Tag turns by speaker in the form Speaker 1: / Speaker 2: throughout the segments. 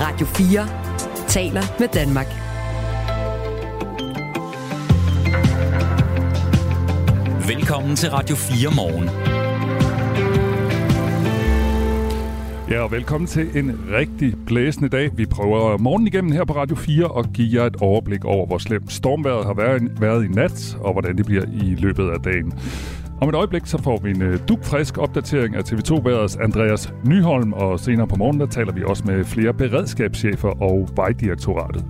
Speaker 1: Radio 4 taler med Danmark.
Speaker 2: Velkommen til Radio 4 morgen.
Speaker 3: Ja, og velkommen til en rigtig blæsende dag. Vi prøver morgen igennem her på Radio 4 og give jer et overblik over, hvor slemt stormværet har været, været i nat, og hvordan det bliver i løbet af dagen. Om et øjeblik så får vi en dugfrisk opdatering af TV2-værets Andreas Nyholm, og senere på morgen der taler vi også med flere beredskabschefer og Vejdirektoratet.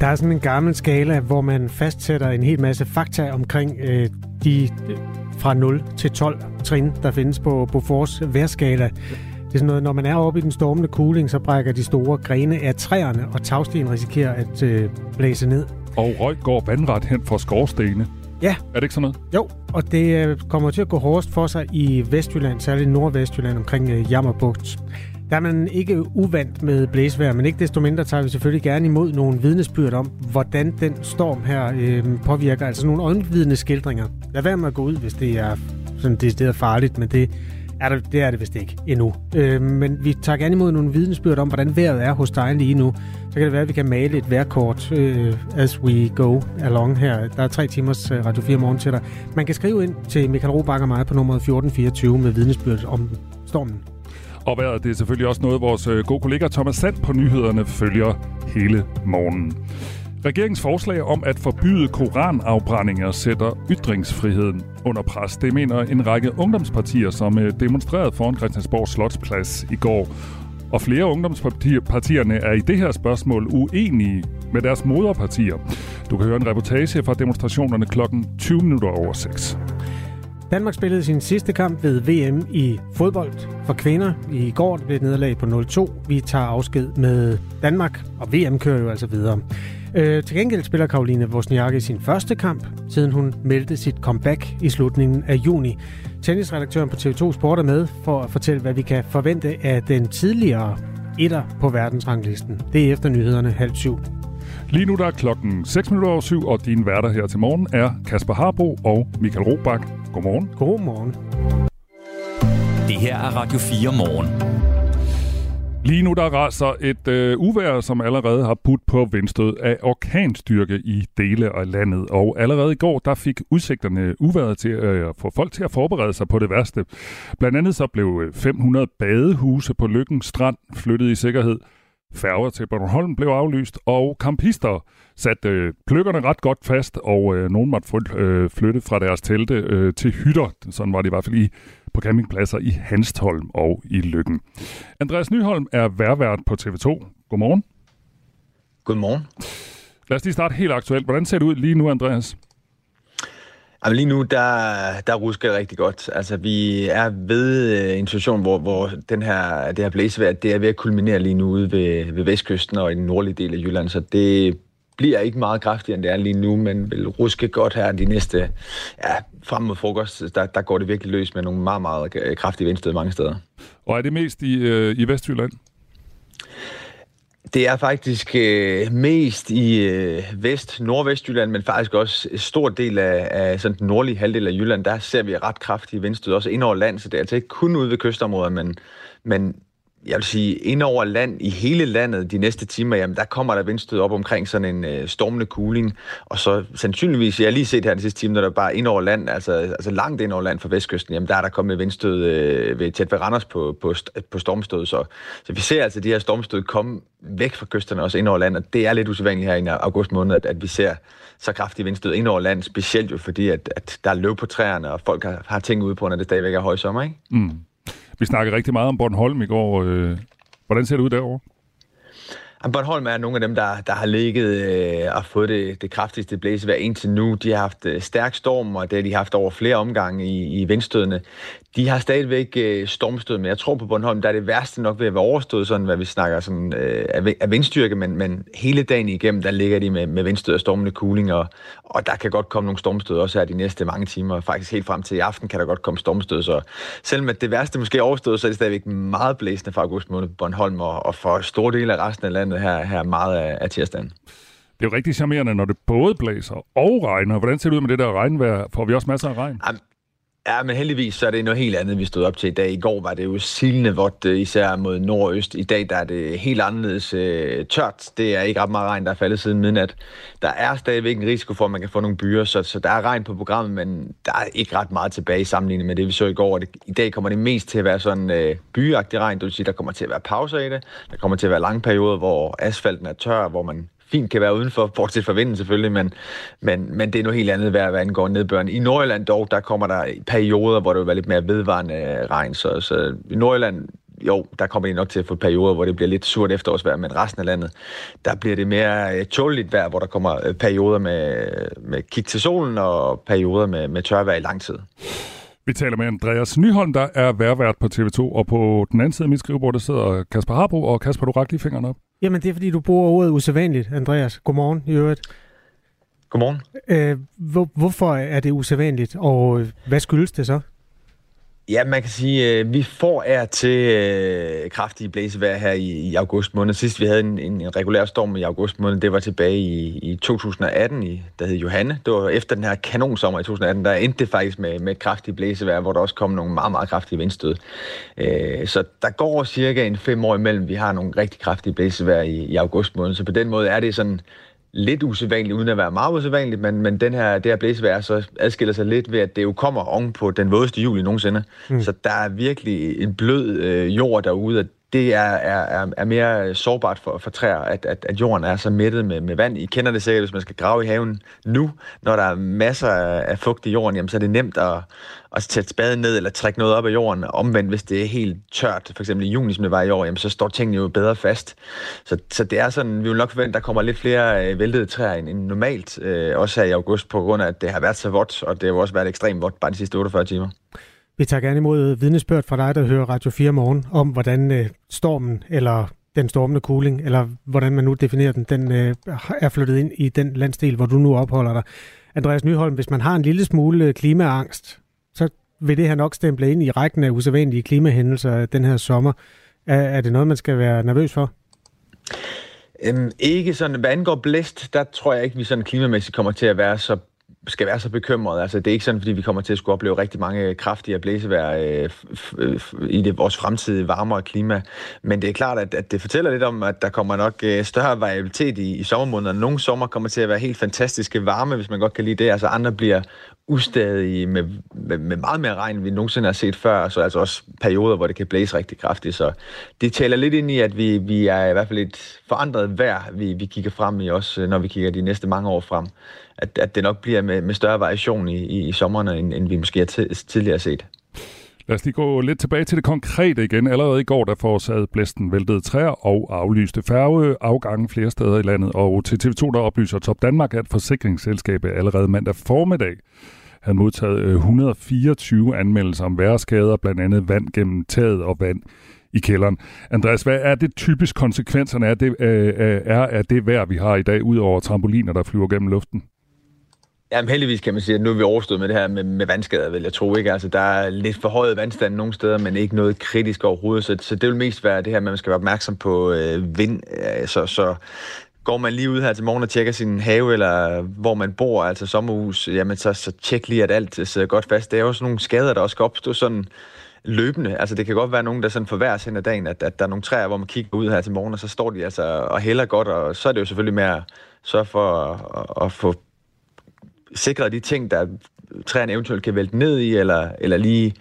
Speaker 4: Der er sådan en gammel skala, hvor man fastsætter en hel masse fakta omkring øh, de øh, fra 0 til 12 trin, der findes på Bofors værskala. Det er sådan noget, når man er oppe i den stormende kuling, så brækker de store grene af træerne, og tagsten risikerer at øh, blæse ned.
Speaker 3: Og røg går vandret hen for skorstene.
Speaker 4: Ja.
Speaker 3: Er det ikke sådan noget?
Speaker 4: Jo, og det øh, kommer til at gå hårdest for sig i Vestjylland, særligt Nordvestjylland omkring øh, Jammerbugt. Der er man ikke uvant med blæsvejr, men ikke desto mindre tager vi selvfølgelig gerne imod nogle vidnesbyrd om, hvordan den storm her øh, påvirker. Altså nogle øjenvidende skildringer. Lad være med at gå ud, hvis det er sådan det er farligt, men det er det, det er det vist ikke endnu. Øh, men vi tager gerne imod nogle vidnesbyrd om, hvordan vejret er hos dig lige nu. Så kan det være, at vi kan male et vejrkort øh, as we go along her. Der er tre timers øh, Radio 4 morgen til dig. Man kan skrive ind til Michael Robach og mig på nummer 1424 med vidnesbyrd om stormen.
Speaker 3: Og vejret, det er selvfølgelig også noget, vores øh, gode kollega Thomas Sand på nyhederne følger hele morgenen. Regeringens forslag om at forbyde koranafbrændinger sætter ytringsfriheden under pres. Det mener en række ungdomspartier, som øh, demonstrerede foran Christiansborg Slotsplads i går. Og flere ungdomspartierne er i det her spørgsmål uenige med deres moderpartier. Du kan høre en reportage fra demonstrationerne klokken 20 minutter over 6.
Speaker 4: Danmark spillede sin sidste kamp ved VM i fodbold for kvinder. I går blev det nederlag på 0-2. Vi tager afsked med Danmark, og VM kører jo altså videre. Øh, til gengæld spiller Karoline Wozniacki sin første kamp, siden hun meldte sit comeback i slutningen af juni. Tennisredaktøren på TV2 Sport er med for at fortælle, hvad vi kan forvente af den tidligere etter på verdensranglisten. Det er efter nyhederne halv syv.
Speaker 3: Lige nu der er klokken 6 minutter over syv, og din værter her til morgen er Kasper Harbo og Michael Robach. Godmorgen.
Speaker 4: Godmorgen.
Speaker 2: Det her er Radio 4 morgen.
Speaker 3: Lige nu der raser et øh, uvær, som allerede har budt på vindstød af orkanstyrke i dele af landet. Og allerede i går, der fik udsigterne uværet til øh, at få folk til at forberede sig på det værste. Blandt andet så blev øh, 500 badehuse på Lykken Strand flyttet i sikkerhed. Færger til Bornholm blev aflyst, og kampister satte øh, pløkkerne ret godt fast, og øh, nogen måtte øh, flytte fra deres telte øh, til hytter. Sådan var det i hvert fald i på campingpladser i Hanstholm og i Lykken. Andreas Nyholm er værvært på TV2. Godmorgen.
Speaker 5: Godmorgen.
Speaker 3: Lad os lige starte helt aktuelt. Hvordan ser det ud lige nu, Andreas?
Speaker 5: Jamen lige nu, der, der rusker det rigtig godt. Altså, vi er ved øh, en situation, hvor, hvor den her, det her blæsevejr, det er ved at kulminere lige nu ude ved, ved vestkysten og i den nordlige del af Jylland, så det bliver ikke meget kraftigere, end det er lige nu, men vil ruske godt her de næste, ja, frem mod frokost, der, der går det virkelig løs med nogle meget, meget øh, kraftige vindstød mange steder.
Speaker 3: Og er det mest i, øh, i Vestjylland?
Speaker 5: Det er faktisk øh, mest i øh, vest, nordvestjylland, men faktisk også en stor del af, af sådan den nordlige halvdel af Jylland. Der ser vi ret kraftige vindstød, også ind over land, så det er altså ikke kun ude ved kystområder, men, men jeg vil sige, ind over land i hele landet de næste timer, jamen der kommer der vindstød op omkring sådan en øh, stormende kuling. Og så sandsynligvis, jeg har lige set her de sidste timer, når der bare ind over land, altså, altså langt ind over land fra vestkysten, jamen der er der kommet vindstød øh, ved, tæt ved Randers på, på, på stormstød. Så, så vi ser altså de her stormstød komme væk fra kysterne, også ind over land, og det er lidt usædvanligt her i august måned, at, at vi ser så kraftige vindstød ind over land, specielt jo fordi, at, at der er løv på træerne, og folk har, har ting ude på, når det stadigvæk er høj sommer, ikke?
Speaker 3: Mm. Vi snakkede rigtig meget om Bornholm i går. Øh, hvordan ser det ud derovre?
Speaker 5: Bornholm er nogle af dem, der, der har ligget øh, og fået det, det kraftigste blæsevejr indtil nu. De har haft øh, stærk storm, og det har de haft over flere omgange i, i vindstødene. De har stadigvæk øh, stormstød, men jeg tror på Bornholm, der er det værste nok ved at være overstået, sådan hvad vi snakker som, øh, af, vindstyrke, men, men hele dagen igennem, der ligger de med, med vindstød og stormende kuling, og, og der kan godt komme nogle stormstød også her de næste mange timer. Faktisk helt frem til i aften kan der godt komme stormstød, så selvom at det værste måske er overstået, så er det stadigvæk meget blæsende fra august måned på Bornholm, og, og for store dele af resten af landet her, her meget af, af tirsdagen.
Speaker 3: Det er jo rigtig charmerende, når det både blæser og regner. Hvordan ser det ud med det der regnvejr? Får vi også masser af regn?
Speaker 5: Jamen, Ja, men heldigvis så er det noget helt andet, vi stod op til i dag. I går var det jo silende vådt, øh, især mod nordøst. I dag der er det helt anderledes øh, tørt. Det er ikke ret meget regn, der er faldet siden midnat. Der er stadigvæk en risiko for, at man kan få nogle byer, så, så der er regn på programmet, men der er ikke ret meget tilbage i sammenligning med det, vi så i går. Det, I dag kommer det mest til at være sådan øh, byagtig regn, det vil sige, der kommer til at være pauser i det. Der kommer til at være lange perioder, hvor asfalten er tør, hvor man fint kan være udenfor, bortset fra vinden selvfølgelig, men, men, men det er noget helt andet, hvad, hvad angår nedbøren. I Nordjylland dog, der kommer der perioder, hvor det vil være lidt mere vedvarende øh, regn, så, så i Nordjylland jo, der kommer de nok til at få perioder, hvor det bliver lidt surt efterårsvejr, men resten af landet, der bliver det mere øh, tåligt vejr, hvor der kommer øh, perioder med, med kig til solen og perioder med, med tørvejr i lang tid.
Speaker 3: Vi taler med Andreas Nyholm, der er værvært på TV2, og på den anden side af mit skrivebord, der sidder Kasper Harbo, og Kasper, du rakte lige fingrene op.
Speaker 4: Jamen, det er fordi, du bruger ordet usædvanligt, Andreas. Godmorgen i øvrigt.
Speaker 5: Godmorgen.
Speaker 4: Øh, hvor, hvorfor er det usædvanligt, og hvad skyldes det så?
Speaker 5: Ja, man kan sige, at øh, vi får er til øh, kraftige blæsevejr her i, i august måned. Sidst vi havde en, en, en regulær storm i august måned, det var tilbage i, i 2018, i, der hed Johanne. Det var efter den her kanonsommer i 2018, der endte det faktisk med, med et kraftigt blæsevejr, hvor der også kom nogle meget, meget kraftige vindstød. Øh, så der går cirka en fem år imellem, vi har nogle rigtig kraftige blæsevejr i, i august måned. Så på den måde er det sådan lidt usædvanligt, uden at være meget usædvanligt, men, men den her, det her blæsevejr så adskiller sig lidt ved, at det jo kommer oven på den vådeste juli nogensinde. Mm. Så der er virkelig en blød øh, jord derude, og det er, er, er mere sårbart for, for træer, at, at, at jorden er så mættet med, med vand. I kender det sikkert, hvis man skal grave i haven nu, når der er masser af fugt i jorden, jamen, så er det nemt at, at sætte spaden ned eller trække noget op af jorden. Omvendt, hvis det er helt tørt, for eksempel i juni, som det var i år, jamen, så står tingene jo bedre fast. Så, så det er sådan, vi vil nok forvente, at der kommer lidt flere øh, væltede træer end, end normalt, øh, også her i august, på grund af, at det har været så vådt, og det har også været ekstremt vådt bare de sidste 48 timer.
Speaker 4: Vi tager gerne imod vidnesbørn fra dig, der hører Radio 4 morgen, om hvordan øh, stormen, eller den stormende kuling, eller hvordan man nu definerer den, den øh, er flyttet ind i den landsdel, hvor du nu opholder dig. Andreas Nyholm, hvis man har en lille smule øh, klimaangst, vil det her nok stemple ind i rækken af usædvanlige klimahændelser den her sommer. Er, er det noget, man skal være nervøs for?
Speaker 5: Øhm, ikke sådan, hvad angår blæst, der tror jeg ikke, vi sådan klimamæssigt kommer til at være så skal være så bekymret. Altså, det er ikke sådan, fordi vi kommer til at skulle opleve rigtig mange kraftige blæsevejr øh, i det, vores fremtidige varmere klima. Men det er klart, at, at det fortæller lidt om, at der kommer nok øh, større variabilitet i, i sommermånederne. Nogle sommer kommer til at være helt fantastiske varme, hvis man godt kan lide det. Altså andre bliver ustadige med, med, med meget mere regn, end vi nogensinde har set før. Så altså også perioder, hvor det kan blæse rigtig kraftigt. Så det taler lidt ind i, at vi, vi er i hvert fald et forandret vejr, vi, vi kigger frem i også, når vi kigger de næste mange år frem at, at det nok bliver med, med større variation i, i, i sommerne, end, end vi måske har tidligere set.
Speaker 3: Lad os lige gå lidt tilbage til det konkrete igen. Allerede i går, der forårsagede blæsten væltede træer og aflyste færgeafgange flere steder i landet. Og til TV2, der oplyser Top Danmark, at forsikringsselskabet allerede mandag formiddag havde modtaget øh, 124 anmeldelser om værreskader, blandt andet vand gennem taget og vand i kælderen. Andreas, hvad er det typisk konsekvenserne af det, øh, øh er af det vejr, vi har i dag, ud over trampoliner, der flyver gennem luften?
Speaker 5: Jamen heldigvis kan man sige, at nu er vi overstået med det her med, med vandskader, vil jeg tro. Ikke? Altså, der er lidt forhøjet vandstand nogle steder, men ikke noget kritisk overhovedet. Så, så det vil mest være det her, at man skal være opmærksom på øh, vind. Øh, så, så går man lige ud her til morgen og tjekker sin have, eller hvor man bor, altså sommerhus, jamen så, så tjek lige, at alt sidder godt fast. Det er jo sådan nogle skader, der også skal opstå sådan løbende. Altså det kan godt være nogen, der sådan forværres hen ad dagen, at, at der er nogle træer, hvor man kigger ud her til morgen, og så står de altså og hælder godt, og så er det jo selvfølgelig med at sørge for at, at få sikret de ting, der træerne eventuelt kan vælte ned i, eller, eller lige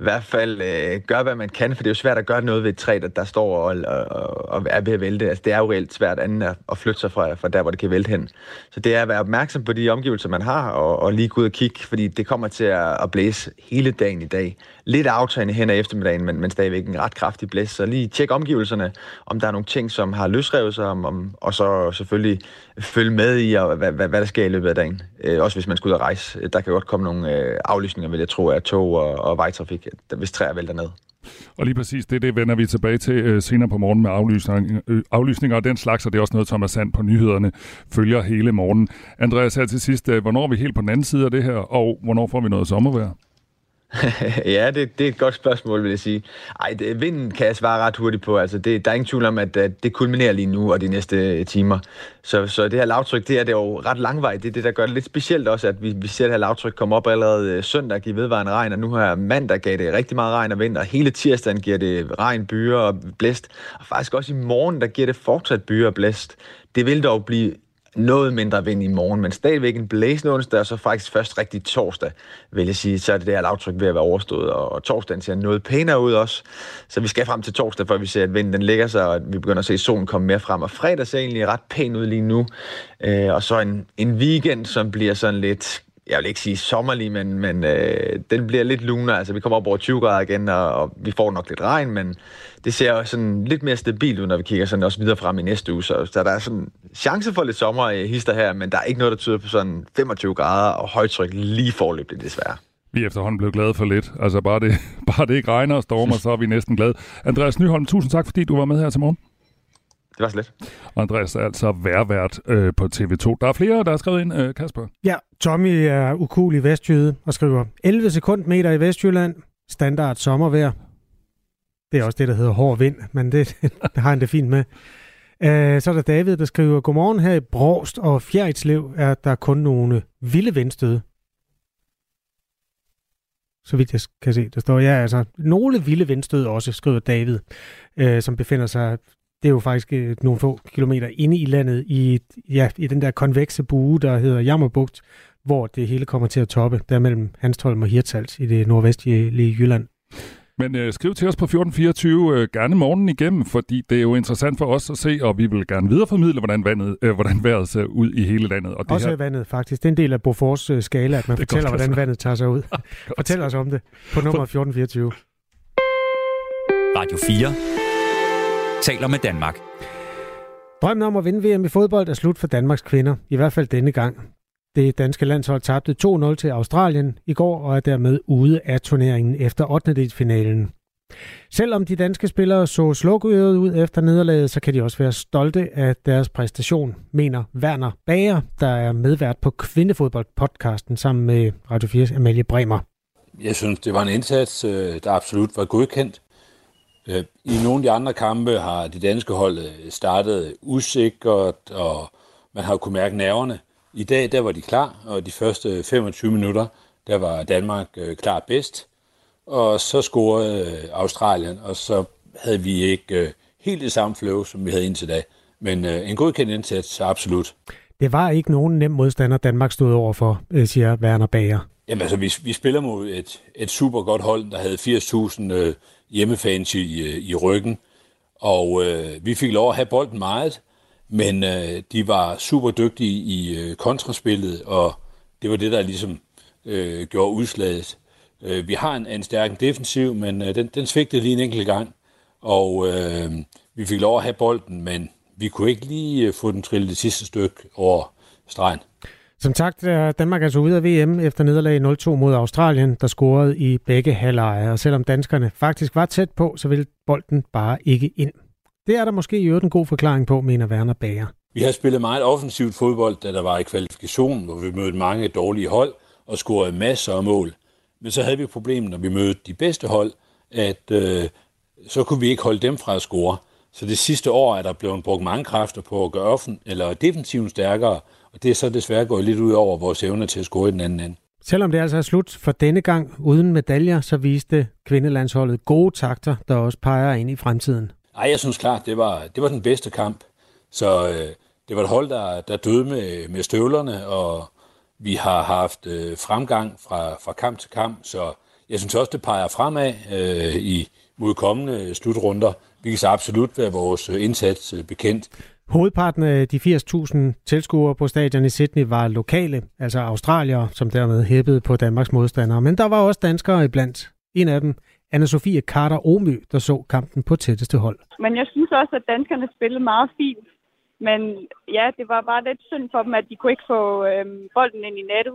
Speaker 5: i hvert fald øh, gøre, hvad man kan, for det er jo svært at gøre noget ved et træ, der, der står og, og, og er ved at vælte. Altså, det er jo reelt svært andet at, at flytte sig fra, fra der, hvor det kan vælte hen. Så det er at være opmærksom på de omgivelser, man har, og, og lige gå ud og kigge, fordi det kommer til at, at blæse hele dagen i dag. Lidt aftagende hen ad eftermiddagen, men, men stadigvæk en ret kraftig blæs. Så lige tjek omgivelserne, om der er nogle ting, som har løsrevet sig, om, om, og så selvfølgelig følge med i, og, hvad, hvad, hvad der sker i løbet af dagen. Øh, også hvis man skal ud og rejse. Der kan godt komme nogle øh, aflysninger, vil jeg tro, af tog og, og vejtrafik hvis træer vælter ned.
Speaker 3: Og lige præcis det, det vender vi tilbage til øh, senere på morgen med aflysning, øh, aflysninger og den slags, og det er også noget, Thomas Sand på nyhederne følger hele morgen. Andreas, her til sidst, øh, hvornår er vi helt på den anden side af det her, og hvornår får vi noget sommervejr?
Speaker 5: ja, det, det er et godt spørgsmål, vil jeg sige. Ej, det, vinden kan jeg svare ret hurtigt på. Altså, det, der er ingen tvivl om, at, at det kulminerer lige nu og de næste øh, timer. Så, så det her lavtryk, det er, det jo ret langvej. Det er det, der gør det lidt specielt også, at vi, vi ser det her lavtryk komme op allerede øh, søndag, give vedvarende regn, og nu her mandag gav det rigtig meget regn og vind, og hele tirsdagen giver det regn, byer og blæst. Og faktisk også i morgen, der giver det fortsat byer og blæst. Det vil dog blive noget mindre vind i morgen, men stadigvæk en blæsende onsdag, og så faktisk først rigtig torsdag, vil jeg sige, så er det der lavtryk ved at være overstået, og torsdagen ser noget pænere ud også. Så vi skal frem til torsdag, før vi ser, at vinden den lægger sig, og vi begynder at se solen komme mere frem. Og fredag ser egentlig ret pæn ud lige nu. Øh, og så en, en weekend, som bliver sådan lidt jeg vil ikke sige sommerlig, men, men øh, den bliver lidt lunere. Altså, vi kommer op over 20 grader igen, og, og vi får nok lidt regn, men det ser sådan lidt mere stabilt ud, når vi kigger sådan også videre frem i næste uge. Så, så der er sådan chance for lidt sommer i hister her, men der er ikke noget, der tyder på sådan 25 grader og højtryk lige forløbet, desværre.
Speaker 3: Vi er efterhånden blevet glade for lidt. Altså bare det, bare det ikke regner og stormer, så er vi næsten glade. Andreas Nyholm, tusind tak, fordi du var med her til morgen.
Speaker 5: Det var slet.
Speaker 3: Andreas er altså værvært øh, på TV2. Der er flere, der har skrevet ind, øh, Kasper.
Speaker 4: Ja, Tommy er ukulig vestjyde og skriver 11 sekundmeter i Vestjylland, standard sommervejr. Det er også det, der hedder hård vind, men det, det har han det fint med. Uh, så er der David, der skriver, Godmorgen her i Brost og Fjeritslev er der kun nogle vilde vindstød. Så vidt jeg kan se, der står, ja, altså, nogle vilde vindstød også, skriver David, uh, som befinder sig det er jo faktisk øh, nogle få kilometer inde i landet, i, ja, i den der konvekse bue, der hedder Jammerbugt, hvor det hele kommer til at toppe, der mellem Hanstholm og Hirtshals i det nordvestlige Jylland.
Speaker 3: Men øh, skriv til os på 1424 øh, gerne morgen igennem, fordi det er jo interessant for os at se, og vi vil gerne videreformidle, hvordan, vandet, øh, hvordan vejret ser ud i hele landet.
Speaker 4: Og det Også her... vandet faktisk. Det er en del af Bofors øh, skala, at man det fortæller, hvordan vandet tager sig ud. Fortæl os om det på nummer 1424.
Speaker 2: Radio 4 taler med Danmark.
Speaker 4: Drømmen om at vinde VM i fodbold er slut for Danmarks kvinder, i hvert fald denne gang. Det danske landshold tabte 2-0 til Australien i går og er dermed ude af turneringen efter 8. finalen. Selvom de danske spillere så slukøret ud efter nederlaget, så kan de også være stolte af deres præstation, mener Werner Bager, der er medvært på Kvindefodbold-podcasten sammen med Radio 4's Amalie Bremer.
Speaker 6: Jeg synes, det var en indsats, øh, der absolut var godkendt. Øh, I nogle af de andre kampe har det danske hold øh, startet usikkert, og man har kunnet mærke nerverne. I dag der var de klar, og de første 25 minutter, der var Danmark øh, klar bedst. Og så scorede Australien, og så havde vi ikke helt det samme flow, som vi havde indtil da. Men en godkendt indsats, absolut.
Speaker 4: Det var ikke nogen nem modstander, Danmark stod overfor, siger Werner Bager.
Speaker 6: Jamen altså, vi, vi spiller mod et, et super godt hold, der havde 80.000 øh, hjemmefans i, øh, i ryggen. Og øh, vi fik lov at have bolden meget, men øh, de var super dygtige i øh, kontraspillet, og det var det, der ligesom øh, gjorde udslaget. Øh, vi har en, en stærk defensiv, men øh, den, den svigtede lige en enkelt gang, og øh, vi fik lov at have bolden, men vi kunne ikke lige øh, få den trillet det sidste stykke over stregen.
Speaker 4: Som sagt øh, er Danmark altså ude af VM efter nederlag 0-2 mod Australien, der scorede i begge halvleje. Og selvom danskerne faktisk var tæt på, så ville bolden bare ikke ind. Det er der måske i øvrigt en god forklaring på, mener Werner Bager.
Speaker 6: Vi har spillet meget offensivt fodbold, da der var i kvalifikationen, hvor vi mødte mange dårlige hold og scorede masser af mål. Men så havde vi problemet, når vi mødte de bedste hold, at øh, så kunne vi ikke holde dem fra at score. Så det sidste år er der blevet brugt mange kræfter på at gøre offen, eller defensiven stærkere, og det er så desværre gået lidt ud over vores evne til at score i den anden ende.
Speaker 4: Selvom det altså er slut for denne gang uden medaljer, så viste kvindelandsholdet gode takter, der også peger ind i fremtiden.
Speaker 6: Ej, jeg synes klart, det var, det var den bedste kamp. Så øh, det var et hold, der, der døde med, med støvlerne, og vi har haft øh, fremgang fra, fra kamp til kamp, så jeg synes også, det peger fremad øh, i modkommende slutrunder. Vi kan så absolut være vores indsats øh, bekendt.
Speaker 4: Hovedparten af de 80.000 tilskuere på stadion i Sydney var lokale, altså australier, som dermed hæppede på Danmarks modstandere. Men der var også danskere iblandt. En af dem, Anna-Sophie Carter Omø, der så kampen på tætteste hold.
Speaker 7: Men jeg synes også, at danskerne spillede meget fint. Men ja, det var bare lidt synd for dem, at de kunne ikke få øhm, bolden ind i nettet.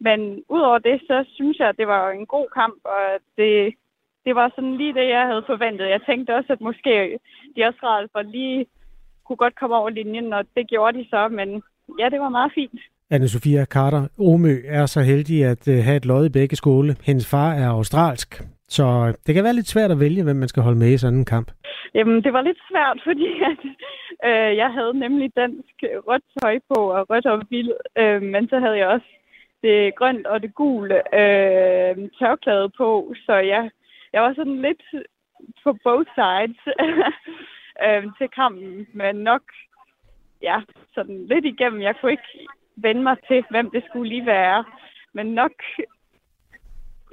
Speaker 7: Men udover det, så synes jeg, at det var en god kamp, og det, det var sådan lige det, jeg havde forventet. Jeg tænkte også, at måske de også for lige kunne godt komme over linjen, og det gjorde de så, men ja, det var meget fint.
Speaker 4: Anne-Sophia Carter Omø er så heldig at uh, have et lod i begge skole. Hendes far er australsk, så det kan være lidt svært at vælge, hvem man skal holde med i sådan en kamp.
Speaker 7: Jamen, det var lidt svært, fordi at, øh, jeg havde nemlig dansk rødt tøj på og rødt og vild, øh, men så havde jeg også det grønt og det gule øh, tørklæde på, så jeg, jeg var sådan lidt på both sides øh, til kampen, men nok ja, sådan lidt igennem. Jeg kunne ikke vende mig til, hvem det skulle lige være, men nok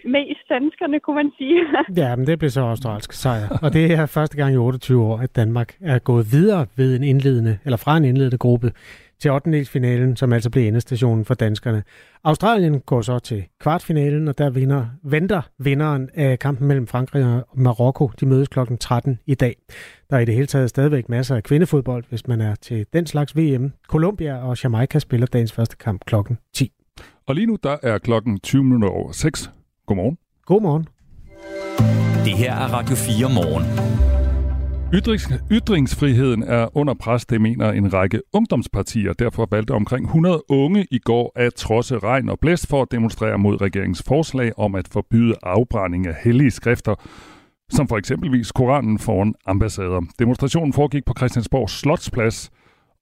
Speaker 7: mest danskerne, kunne man sige.
Speaker 4: ja, men det blev så australsk sejr. Og det er første gang i 28 år, at Danmark er gået videre ved en indledende, eller fra en indledende gruppe til 8. finalen, som altså blev endestationen for danskerne. Australien går så til kvartfinalen, og der vinder, venter vinderen af kampen mellem Frankrig og Marokko. De mødes kl. 13 i dag. Der er i det hele taget stadigvæk masser af kvindefodbold, hvis man er til den slags VM. Colombia og Jamaica spiller dagens første kamp kl. 10.
Speaker 3: Og lige nu der er klokken 20 minutter over 6. Godmorgen.
Speaker 4: Godmorgen.
Speaker 2: Det her er Radio 4 morgen.
Speaker 3: Ytrings, ytringsfriheden er under pres, det mener en række ungdomspartier. Derfor valgte omkring 100 unge i går at trodse regn og blæst for at demonstrere mod regeringens forslag om at forbyde afbrænding af hellige skrifter, som for eksempelvis Koranen foran ambassader. Demonstrationen foregik på Christiansborg Slotsplads,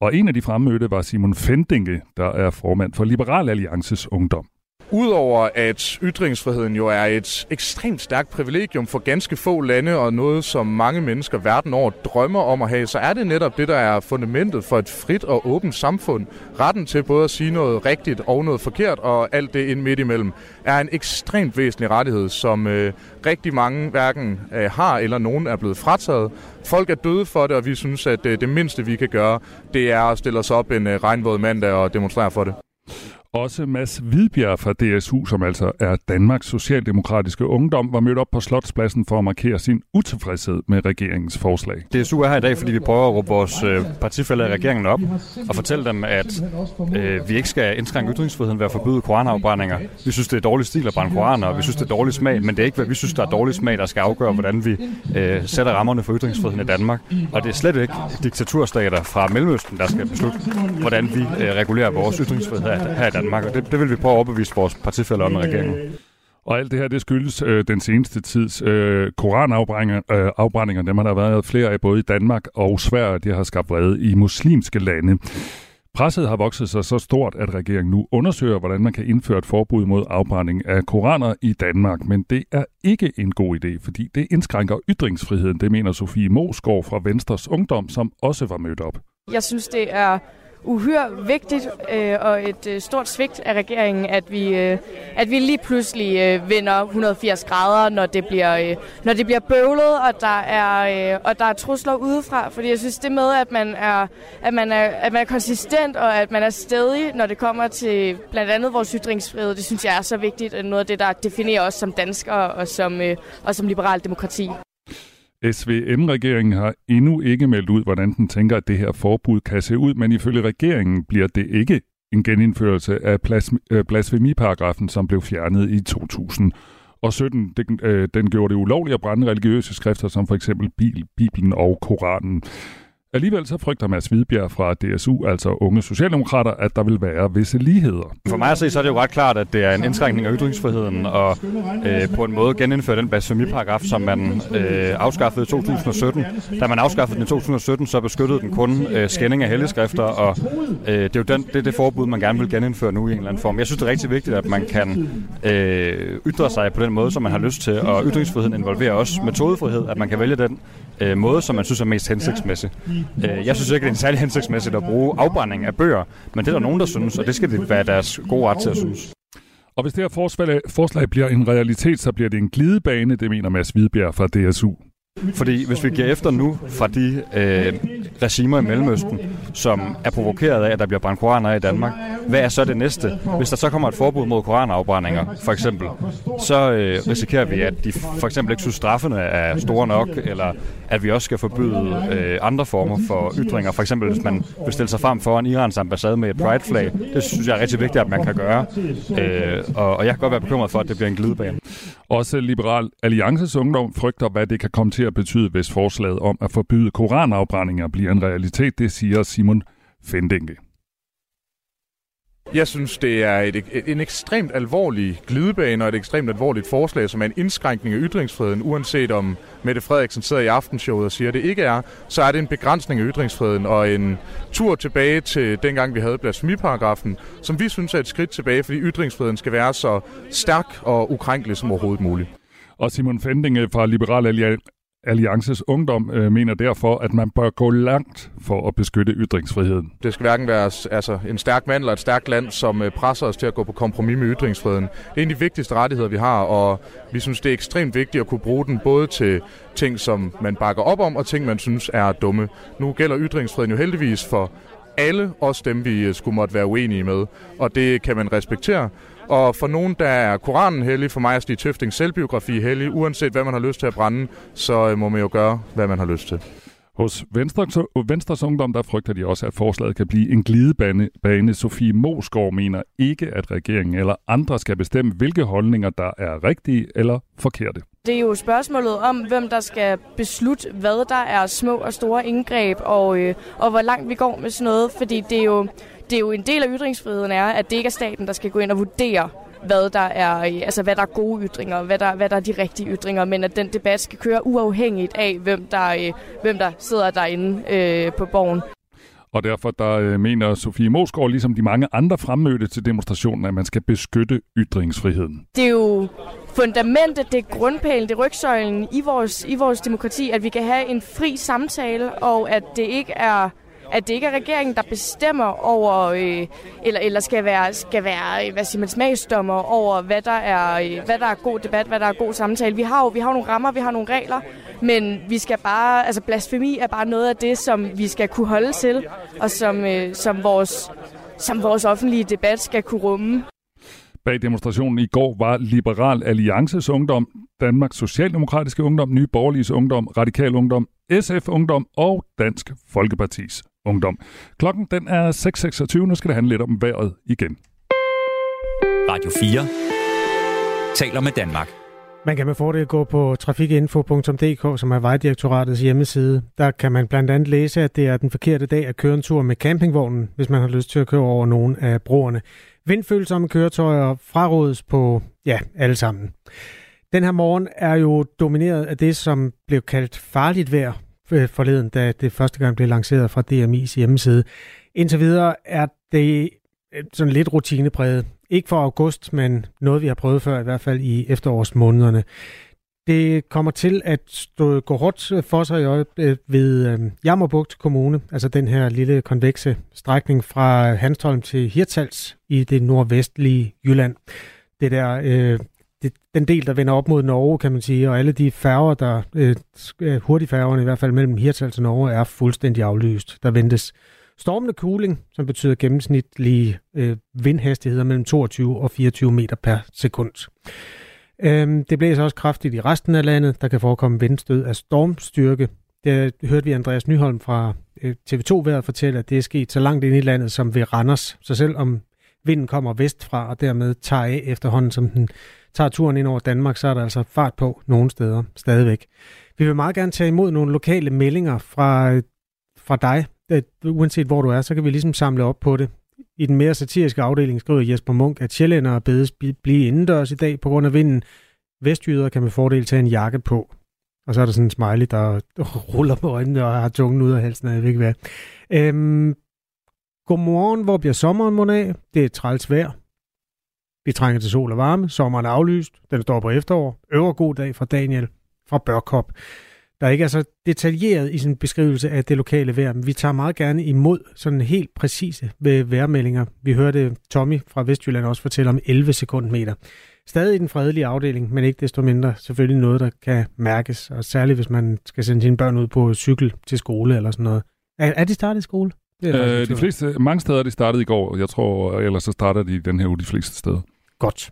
Speaker 3: og en af de fremmødte var Simon Fendinge, der er formand for Liberal Alliances Ungdom.
Speaker 8: Udover at ytringsfriheden jo er et ekstremt stærkt privilegium for ganske få lande og noget, som mange mennesker verden over drømmer om at have, så er det netop det, der er fundamentet for et frit og åbent samfund. Retten til både at sige noget rigtigt og noget forkert, og alt det ind midt imellem, er en ekstremt væsentlig rettighed, som øh, rigtig mange hverken øh, har eller nogen er blevet frataget. Folk er døde for det, og vi synes, at øh, det mindste, vi kan gøre, det er at stille os op en øh, regnvåd mandag og demonstrere for det.
Speaker 3: Også Mads Hvidbjerg fra DSU, som altså er Danmarks Socialdemokratiske Ungdom, var mødt op på Slotspladsen for at markere sin utilfredshed med regeringens forslag.
Speaker 9: DSU er her i dag, fordi vi prøver at råbe vores øh, partifælder i regeringen op og fortælle dem, at øh, vi ikke skal indskrænke ytringsfriheden ved at forbyde koranafbrændinger. Vi synes, det er dårlig stil at brænde koraner, og vi synes, det er dårlig smag, men det er ikke, hvad vi synes, der er dårlig smag, der skal afgøre, hvordan vi øh, sætter rammerne for ytringsfriheden i Danmark. Og det er slet ikke diktaturstater fra Mellemøsten, der skal beslutte, hvordan vi øh, regulerer vores ytringsfrihed her, her i Danmark. Danmark, og det, det vil vi prøve at overbevise vores partifælder om i regeringen.
Speaker 3: Og alt det her, det skyldes øh, den seneste tids øh, koranafbrændinger. Øh, afbrændinger. Dem har der været flere af både i Danmark og Sverige. Det har skabt vrede i muslimske lande. Presset har vokset sig så stort, at regeringen nu undersøger, hvordan man kan indføre et forbud mod afbrænding af koraner i Danmark. Men det er ikke en god idé, fordi det indskrænker ytringsfriheden, det mener Sofie Mosgaard fra Venstres Ungdom, som også var mødt op.
Speaker 10: Jeg synes, det er uhyre vigtigt øh, og et øh, stort svigt af regeringen, at vi, øh, at vi lige pludselig øh, vender 180 grader, når det bliver, øh, når det bliver bøvlet, og der, er, øh, og der er trusler udefra. Fordi jeg synes, det med, at man, er, at, man er, at man er konsistent, og at man er stedig, når det kommer til blandt andet vores ytringsfrihed, det synes jeg er så vigtigt, og noget af det, der definerer os som danskere og som, øh, og som liberal demokrati.
Speaker 3: SVM-regeringen har endnu ikke meldt ud, hvordan den tænker, at det her forbud kan se ud, men ifølge regeringen bliver det ikke en genindførelse af øh, blasfemiparagrafen, som blev fjernet i 2017. Den, øh, den gjorde det ulovligt at brænde religiøse skrifter, som for eksempel Bibelen og Koranen. Alligevel så frygter Mads Hvidbjerg fra DSU, altså unge socialdemokrater, at der vil være visse ligheder.
Speaker 9: For mig at se, så er det jo ret klart, at det er en indskrænkning af ytringsfriheden, og øh, på en måde genindføre den blasfemiparagraf, som man øh, afskaffede i 2017. Da man afskaffede den i 2017, så beskyttede den kun øh, skænding af helligskrifter, og øh, det er jo den, det, er det forbud, man gerne vil genindføre nu i en eller anden form. Jeg synes, det er rigtig vigtigt, at man kan øh, ytre sig på den måde, som man har lyst til, og ytringsfriheden involverer også metodefrihed, at man kan vælge den øh, måde, som man synes er mest hensigtsmæssig. Øh, jeg synes ikke, det er en særlig hensigtsmæssigt at bruge afbrænding af bøger, men det er der nogen, der synes, og det skal det være deres gode ret til at synes.
Speaker 3: Og hvis det her forslag, forslag bliver en realitet, så bliver det en glidebane, det mener Mads Hvidbjerg fra DSU.
Speaker 9: Fordi hvis vi giver efter nu fra de øh, regimer i Mellemøsten, som er provokeret af, at der bliver brændt koraner i Danmark, hvad er så det næste? Hvis der så kommer et forbud mod koranafbrændinger, for eksempel, så øh, risikerer vi, at de for eksempel ikke synes, straffene er store nok, eller at vi også skal forbyde øh, andre former for ytringer. For eksempel, hvis man bestiller sig frem foran Irans ambassade med et pride-flag. Det synes jeg er rigtig vigtigt, at man kan gøre. Øh, og, og jeg kan godt være bekymret for, at det bliver en glidebane.
Speaker 3: Også Liberal Alliances Ungdom frygter, hvad det kan komme til at betyde, hvis forslaget om at forbyde koranafbrændinger bliver en realitet. Det siger Simon Fendinge.
Speaker 8: Jeg synes, det er et, et, en ekstremt alvorlig glidebane og et ekstremt alvorligt forslag, som er en indskrænkning af ytringsfriheden, uanset om Mette Frederiksen sidder i aftenshowet og siger, at det ikke er, så er det en begrænsning af ytringsfriheden og en tur tilbage til dengang, vi havde blasfemiparagrafen, som vi synes er et skridt tilbage, fordi ytringsfriheden skal være så stærk og ukrænkelig som overhovedet muligt.
Speaker 3: Og Simon Fendinge fra Liberal Alliances Ungdom øh, mener derfor, at man bør gå langt for at beskytte ytringsfriheden.
Speaker 8: Det skal hverken være altså, en stærk mand eller et stærkt land, som øh, presser os til at gå på kompromis med ytringsfriheden. Det er en af de vigtigste rettigheder, vi har, og vi synes, det er ekstremt vigtigt at kunne bruge den både til ting, som man bakker op om, og ting, man synes er dumme. Nu gælder ytringsfriheden jo heldigvis for alle, også dem, vi øh, skulle måtte være uenige med, og det kan man respektere. Og for nogen, der er Koranen hellig, for mig er Stig Tøfting selvbiografi hellig. Uanset hvad man har lyst til at brænde, så øh, må man jo gøre, hvad man har lyst til.
Speaker 3: Hos Venstre, Venstres Ungdom, der frygter de også, at forslaget kan blive en glidebane. Bane. Sofie Mosgaard mener ikke, at regeringen eller andre skal bestemme, hvilke holdninger, der er rigtige eller forkerte.
Speaker 10: Det er jo spørgsmålet om, hvem der skal beslutte, hvad der er små og store indgreb, og, øh, og hvor langt vi går med sådan noget. Fordi det er jo det er jo en del af ytringsfriheden er, at det ikke er staten, der skal gå ind og vurdere, hvad der er, altså hvad der er gode ytringer, hvad der, hvad der er de rigtige ytringer, men at den debat skal køre uafhængigt af, hvem der, øh, hvem der sidder derinde øh, på borgen.
Speaker 3: Og derfor der øh, mener Sofie Mosgaard, ligesom de mange andre fremmødte til demonstrationen, at man skal beskytte ytringsfriheden.
Speaker 10: Det er jo fundamentet, det er grundpælen, det er rygsøjlen i vores, i vores demokrati, at vi kan have en fri samtale, og at det ikke er at det ikke er regeringen, der bestemmer over, øh, eller, eller skal være, skal være øh, hvad siger man, smagsdommer over, hvad der, er, øh, hvad der er god debat, hvad der er god samtale. Vi har jo vi har nogle rammer, vi har nogle regler, men vi skal bare, altså blasfemi er bare noget af det, som vi skal kunne holde til, og som, øh, som, vores, som vores offentlige debat skal kunne rumme.
Speaker 3: Bag demonstrationen i går var Liberal Alliances Ungdom, Danmarks Socialdemokratiske Ungdom, Nye Borgerliges Ungdom, Radikal Ungdom, SF Ungdom og Dansk Folkepartis Ungdom. Klokken den er 6.26. Nu skal det handle lidt om vejret igen.
Speaker 2: Radio 4 taler med Danmark.
Speaker 4: Man kan med fordel gå på trafikinfo.dk, som er Vejdirektoratets hjemmeside. Der kan man blandt andet læse, at det er den forkerte dag at køre en tur med campingvognen, hvis man har lyst til at køre over nogle af broerne. Vindfølsomme køretøjer frarådes på, ja, alle sammen. Den her morgen er jo domineret af det, som blev kaldt farligt vejr Øh, forleden, da det første gang blev lanceret fra DMI's hjemmeside. Indtil videre er det øh, sådan lidt rutinepræget. Ikke for august, men noget, vi har prøvet før, i hvert fald i efterårsmånederne. Det kommer til at stå, gå hårdt for sig i øje, øh, ved øh, Jammerbugt Kommune, altså den her lille konvekse strækning fra Hanstholm til Hirtals i det nordvestlige Jylland. Det der, øh, det, den del, der vender op mod Norge, kan man sige, og alle de færger, der øh, øh hurtigfærgerne i hvert fald mellem Hirtshals og Norge, er fuldstændig aflyst. Der ventes stormende cooling, som betyder gennemsnitlige øh, vindhastigheder mellem 22 og 24 meter per sekund. Øhm, det blæser også kraftigt i resten af landet. Der kan forekomme vindstød af stormstyrke. Det øh, hørte vi Andreas Nyholm fra øh, TV2-været fortælle, at det er sket så langt ind i landet som ved Randers. Så selvom vinden kommer vestfra og dermed tager af efterhånden, som den tager turen ind over Danmark, så er der altså fart på nogle steder stadigvæk. Vi vil meget gerne tage imod nogle lokale meldinger fra, fra dig, øh, uanset hvor du er, så kan vi ligesom samle op på det. I den mere satiriske afdeling skriver Jesper Munk, at sjællændere bedes blive indendørs i dag på grund af vinden. Vestjyder kan med fordel tage en jakke på. Og så er der sådan en smiley, der ruller på øjnene og har tungen ud af halsen, jeg ved ikke hvad. Øhm, godmorgen, hvor bliver sommeren mon af? Det er træls vejr. Vi trænger til sol og varme. Sommeren er aflyst. Den står på efterår. Øver god dag fra Daniel fra Børkop der ikke er så detaljeret i sin beskrivelse af det lokale vejr. Men vi tager meget gerne imod sådan helt præcise vejrmeldinger. Vi hørte Tommy fra Vestjylland også fortælle om 11 sekundmeter. Stadig i den fredelige afdeling, men ikke desto mindre selvfølgelig noget, der kan mærkes. Og særligt, hvis man skal sende sine børn ud på cykel til skole eller sådan noget. Er, er de startet i skole?
Speaker 3: Det er øh, de fleste, mange steder er de startet i går. Jeg tror, ellers så starter de den her uge de fleste steder.
Speaker 4: Godt.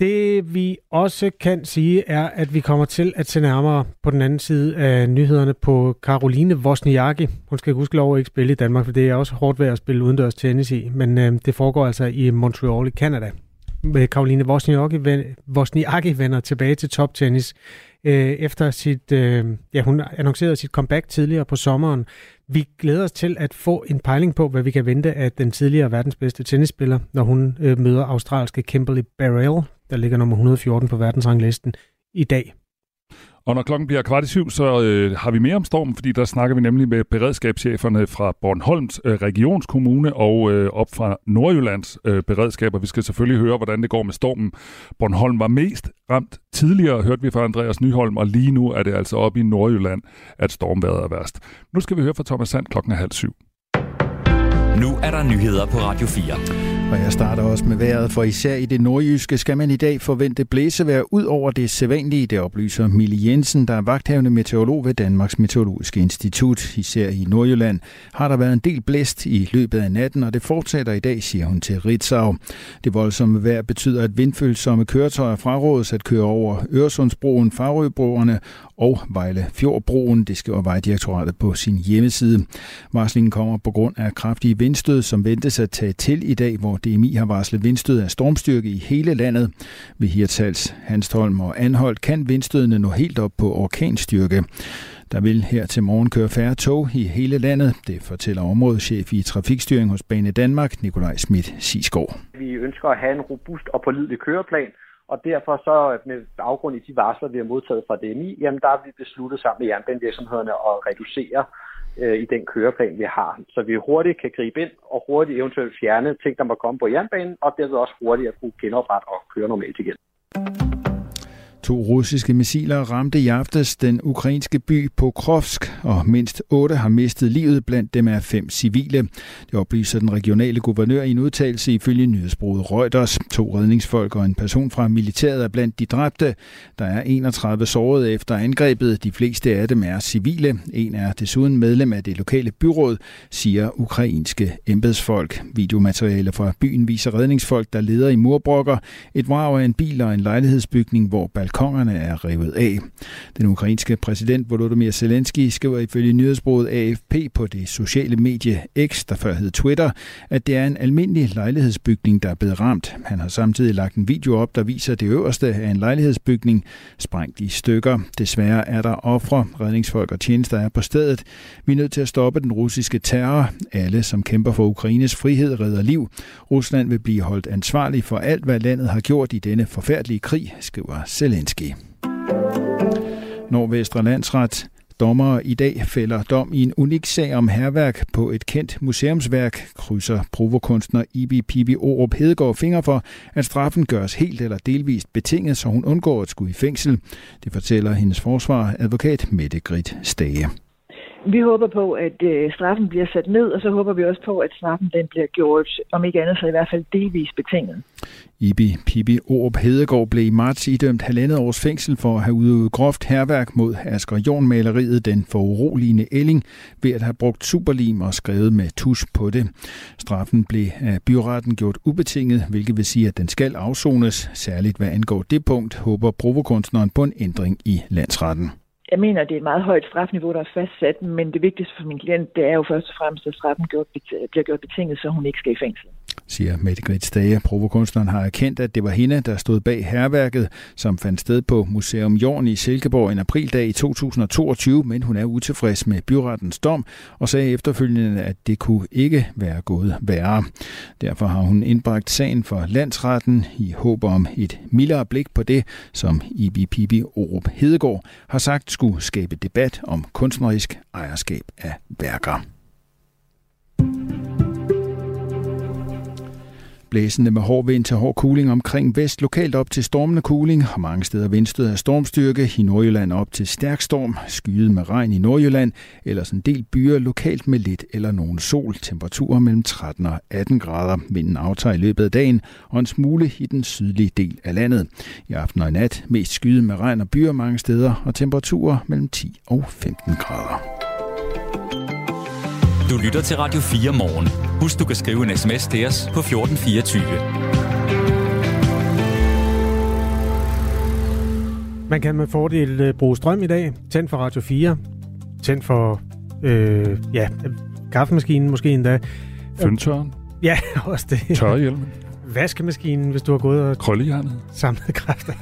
Speaker 4: Det vi også kan sige er, at vi kommer til at se nærmere på den anden side af nyhederne på Caroline Wozniacki. Hun skal huske lov at ikke spille i Danmark, for det er også hårdt ved at spille udendørs tennis i, men øh, det foregår altså i Montreal i Canada. Øh, Caroline Wozniacki, Wozniacki vender tilbage til toptennis øh, efter sit, øh, ja hun annoncerede sit comeback tidligere på sommeren, vi glæder os til at få en pejling på, hvad vi kan vente af den tidligere verdens bedste tennisspiller, når hun øh, møder australske Kimberly Barrell, der ligger nummer 114 på verdensranglisten i dag.
Speaker 3: Og når klokken bliver kvart i syv, så øh, har vi mere om stormen, fordi der snakker vi nemlig med beredskabscheferne fra Bornholms øh, regionskommune og øh, op fra Nordjyllands øh, beredskaber. Vi skal selvfølgelig høre, hvordan det går med stormen. Bornholm var mest ramt tidligere, hørte vi fra Andreas Nyholm, og lige nu er det altså op i Nordjylland, at stormværet er værst. Nu skal vi høre fra Thomas Sand klokken er halv syv.
Speaker 2: Nu er der nyheder på Radio 4.
Speaker 11: Og jeg starter også med vejret, for især i det nordjyske skal man i dag forvente blæsevejr ud over det sædvanlige, det oplyser Mille Jensen, der er vagthavende meteorolog ved Danmarks Meteorologiske Institut. Især i Nordjylland har der været en del blæst i løbet af natten, og det fortsætter i dag, siger hun til Ritzau. Det voldsomme vejr betyder, at vindfølsomme køretøjer frarådes at køre over Øresundsbroen, Farøbroerne og Vejle Fjordbroen, det skriver Vejdirektoratet på sin hjemmeside. Varslingen kommer på grund af kraftige vindstød, som ventes at tage til i dag, hvor DMI har varslet vindstød af stormstyrke i hele landet. Ved Hirtals, Hanstholm og Anholdt kan vindstødene nå helt op på orkanstyrke. Der vil her til morgen køre færre tog i hele landet. Det fortæller områdeschef i trafikstyring hos Bane Danmark, Nikolaj Schmidt Sisgaard.
Speaker 12: Vi ønsker at have en robust og pålidelig køreplan, og derfor så med baggrund i de varsler, vi har modtaget fra DMI, jamen der har vi besluttet sammen med jernbanevirksomhederne at reducere øh, i den køreplan, vi har. Så vi hurtigt kan gribe ind og hurtigt eventuelt fjerne ting, der må komme på jernbanen, og derved også hurtigt at kunne genoprette og køre normalt igen.
Speaker 11: To russiske missiler ramte i aftes den ukrainske by Pokrovsk, og mindst otte har mistet livet, blandt dem er fem civile. Det oplyser den regionale guvernør i en udtalelse ifølge nyhedsbruget Reuters. To redningsfolk og en person fra militæret er blandt de dræbte. Der er 31 sårede efter angrebet. De fleste af dem er civile. En er desuden medlem af det lokale byråd, siger ukrainske embedsfolk. Videomateriale fra byen viser redningsfolk, der leder i murbrokker, et vrag af en bil og en lejlighedsbygning, hvor balkon balkongerne er revet af. Den ukrainske præsident Volodymyr Zelensky skriver ifølge nyhedsbruget AFP på det sociale medie X, der før hed Twitter, at det er en almindelig lejlighedsbygning, der er blevet ramt. Han har samtidig lagt en video op, der viser det øverste af en lejlighedsbygning sprængt i stykker. Desværre er der ofre, redningsfolk og tjenester er på stedet. Vi er nødt til at stoppe den russiske terror. Alle, som kæmper for Ukraines frihed, redder liv. Rusland vil blive holdt ansvarlig for alt, hvad landet har gjort i denne forfærdelige krig, skriver Zelensky. Zelensky. Nordvestre Landsret Dommere i dag fælder dom i en unik sag om herværk på et kendt museumsværk, krydser provokunstner Ibi Pibi Orup Hedegaard finger for, at straffen gøres helt eller delvist betinget, så hun undgår at skulle i fængsel. Det fortæller hendes forsvar, advokat Mette Grit Stage.
Speaker 13: Vi håber på, at øh, straffen bliver sat ned, og så håber vi også på, at straffen den bliver gjort, om ikke andet, så i hvert fald delvis betinget.
Speaker 11: Ibi Pibi Orup Hedegaard blev i marts idømt halvandet års fængsel for at have udøvet groft herværk mod Asger Jorn-maleriet Den foruroligende Elling ved at have brugt superlim og skrevet med tus på det. Straffen blev af byretten gjort ubetinget, hvilket vil sige, at den skal afsones. Særligt hvad angår det punkt, håber provokunstneren på en ændring i landsretten
Speaker 13: jeg mener, det er et meget højt strafniveau, der er fastsat, men det vigtigste for min klient, det er jo først og fremmest, at straffen bliver gjort betinget, så hun ikke skal i fængsel
Speaker 11: siger Mette Grits Dage. Provokunstneren har erkendt, at det var hende, der stod bag herværket, som fandt sted på Museum Jorn i Silkeborg en aprildag i 2022, men hun er utilfreds med byrettens dom og sagde efterfølgende, at det kunne ikke være gået værre. Derfor har hun indbragt sagen for landsretten i håb om et mildere blik på det, som Ibi Pibi Orup Hedegaard har sagt skulle skabe debat om kunstnerisk ejerskab af værker. Blæsende med hård vind til hård kuling omkring vest, lokalt op til stormende kuling, og mange steder vindstød af stormstyrke. I Nordjylland op til stærk storm, skyet med regn i Nordjylland, ellers en del byer lokalt med lidt eller nogen sol. Temperaturer mellem 13 og 18 grader. Vinden aftager i løbet af dagen, og en smule i den sydlige del af landet. I aften og i nat mest skyet med regn og byer mange steder, og temperaturer mellem 10 og 15 grader.
Speaker 2: Du lytter til Radio 4 morgen. Husk, du kan skrive en sms til os på 1424.
Speaker 4: Man kan med fordel øh, bruge strøm i dag. Tænd for Radio 4. Tænd for øh, ja, kaffemaskinen måske endda.
Speaker 3: Fyndtøren.
Speaker 4: Ja, også det.
Speaker 3: Tørrehjelmen.
Speaker 4: Vaskemaskinen, hvis du har gået og
Speaker 3: Krøllejernet.
Speaker 4: samlet kræfter.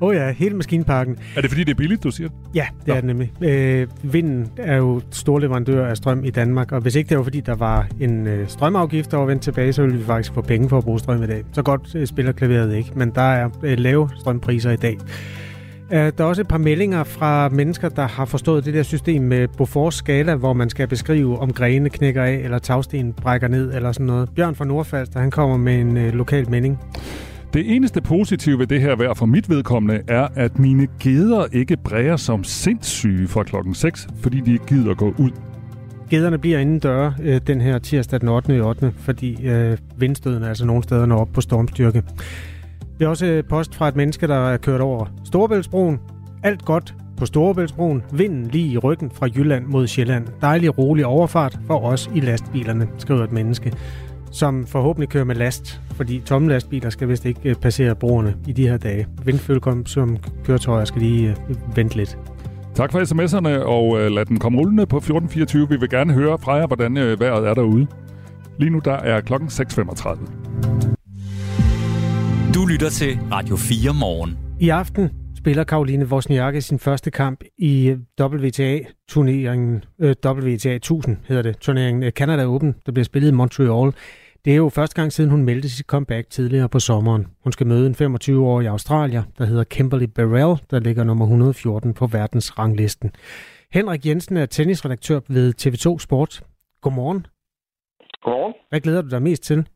Speaker 4: Åh oh ja, hele maskinparken.
Speaker 3: Er det fordi, det er billigt, du siger?
Speaker 4: Ja, det Nå. er det nemlig. Øh, vinden er jo stor leverandør af strøm i Danmark, og hvis ikke det var fordi, der var en øh, strømafgift, der var vendt tilbage, så ville vi faktisk få penge for at bruge strøm i dag. Så godt øh, spiller klaveret ikke, men der er øh, lave strømpriser i dag. Øh, der er også et par meldinger fra mennesker, der har forstået det der system med Beauforts skala, hvor man skal beskrive, om grene knækker af, eller tagsten brækker ned, eller sådan noget. Bjørn fra Nordfalster, han kommer med en øh, lokal melding.
Speaker 3: Det eneste positive ved det her vejr for mit vedkommende er, at mine geder ikke bræger som sindssyge fra klokken 6, fordi de ikke gider gå ud.
Speaker 4: Gederne bliver inden døre øh, den her tirsdag den 8. 8. fordi øh, vindstøden er altså nogle steder når op på stormstyrke. Vi har også post fra et menneske, der er kørt over Storebæltsbroen. Alt godt på Storebæltsbroen. Vinden lige i ryggen fra Jylland mod Sjælland. Dejlig rolig overfart for os i lastbilerne, skriver et menneske, som forhåbentlig kører med last, fordi tomme lastbiler skal vist ikke øh, passere broerne i de her dage. Vindfølkom som køretøjer skal lige øh, vente lidt.
Speaker 3: Tak for sms'erne, og øh, lad den komme rullende på 1424. Vi vil gerne høre fra jer, hvordan vejret er derude. Lige nu der er klokken 6.35.
Speaker 2: Du lytter til Radio 4 morgen.
Speaker 4: I aften spiller Karoline Wozniacki sin første kamp i WTA-turneringen, øh, WTA 1000 hedder det, turneringen øh, Canada Open, der bliver spillet i Montreal. Det er jo første gang siden hun meldte sit comeback tidligere på sommeren. Hun skal møde en 25-årig Australier, der hedder Kimberly Burrell, der ligger nummer 114 på verdens ranglisten. Henrik Jensen er tennisredaktør ved TV2 Sport. Godmorgen.
Speaker 14: Godmorgen.
Speaker 4: Hvad glæder du dig mest til?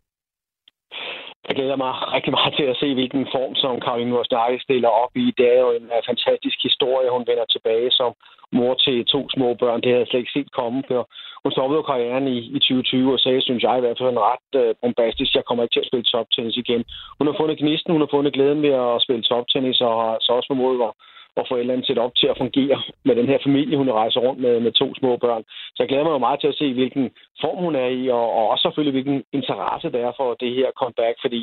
Speaker 14: Jeg glæder mig rigtig meget til at se, hvilken form, som Karoline Wozniacki stiller op i. Det er jo en øh, fantastisk historie. Hun vender tilbage som mor til to små børn. Det havde jeg slet ikke set komme før. Hun stoppede karrieren i, i 2020 og sagde, synes jeg i hvert fald, en ret øh, bombastisk. Jeg kommer ikke til at spille toptennis igen. Hun har fundet gnisten, hun har fundet glæden ved at spille toptennis og har så også formået at og få et op til at fungere med den her familie, hun rejser rundt med, med to små børn. Så jeg glæder mig jo meget til at se, hvilken form hun er i, og, og også selvfølgelig, hvilken interesse der er for det her comeback, fordi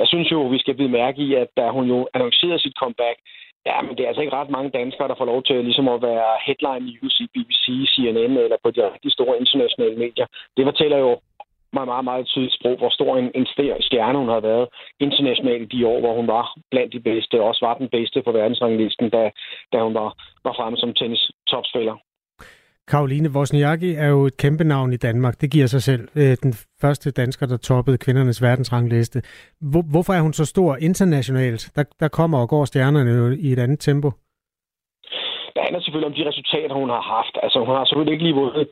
Speaker 14: jeg synes jo, vi skal blive mærke i, at da hun jo annoncerede sit comeback, Ja, men det er altså ikke ret mange danskere, der får lov til ligesom at være headline news i BBC, CNN eller på de rigtig store internationale medier. Det fortæller jo meget, meget, meget tydeligt sprog, hvor stor en, en stjerne hun har været internationalt i de år, hvor hun var blandt de bedste, og også var den bedste på verdensranglisten, da, da hun var, var fremme som tennis-topspiller.
Speaker 4: Karoline Wozniacki er jo et kæmpe navn i Danmark. Det giver sig selv. Øh, den første dansker, der toppede kvindernes verdensrangliste. Hvorfor er hun så stor internationalt? Der, der kommer og går stjernerne jo i et andet tempo.
Speaker 14: Det handler selvfølgelig om de resultater, hun har haft. Altså, hun har selvfølgelig ikke lige vundet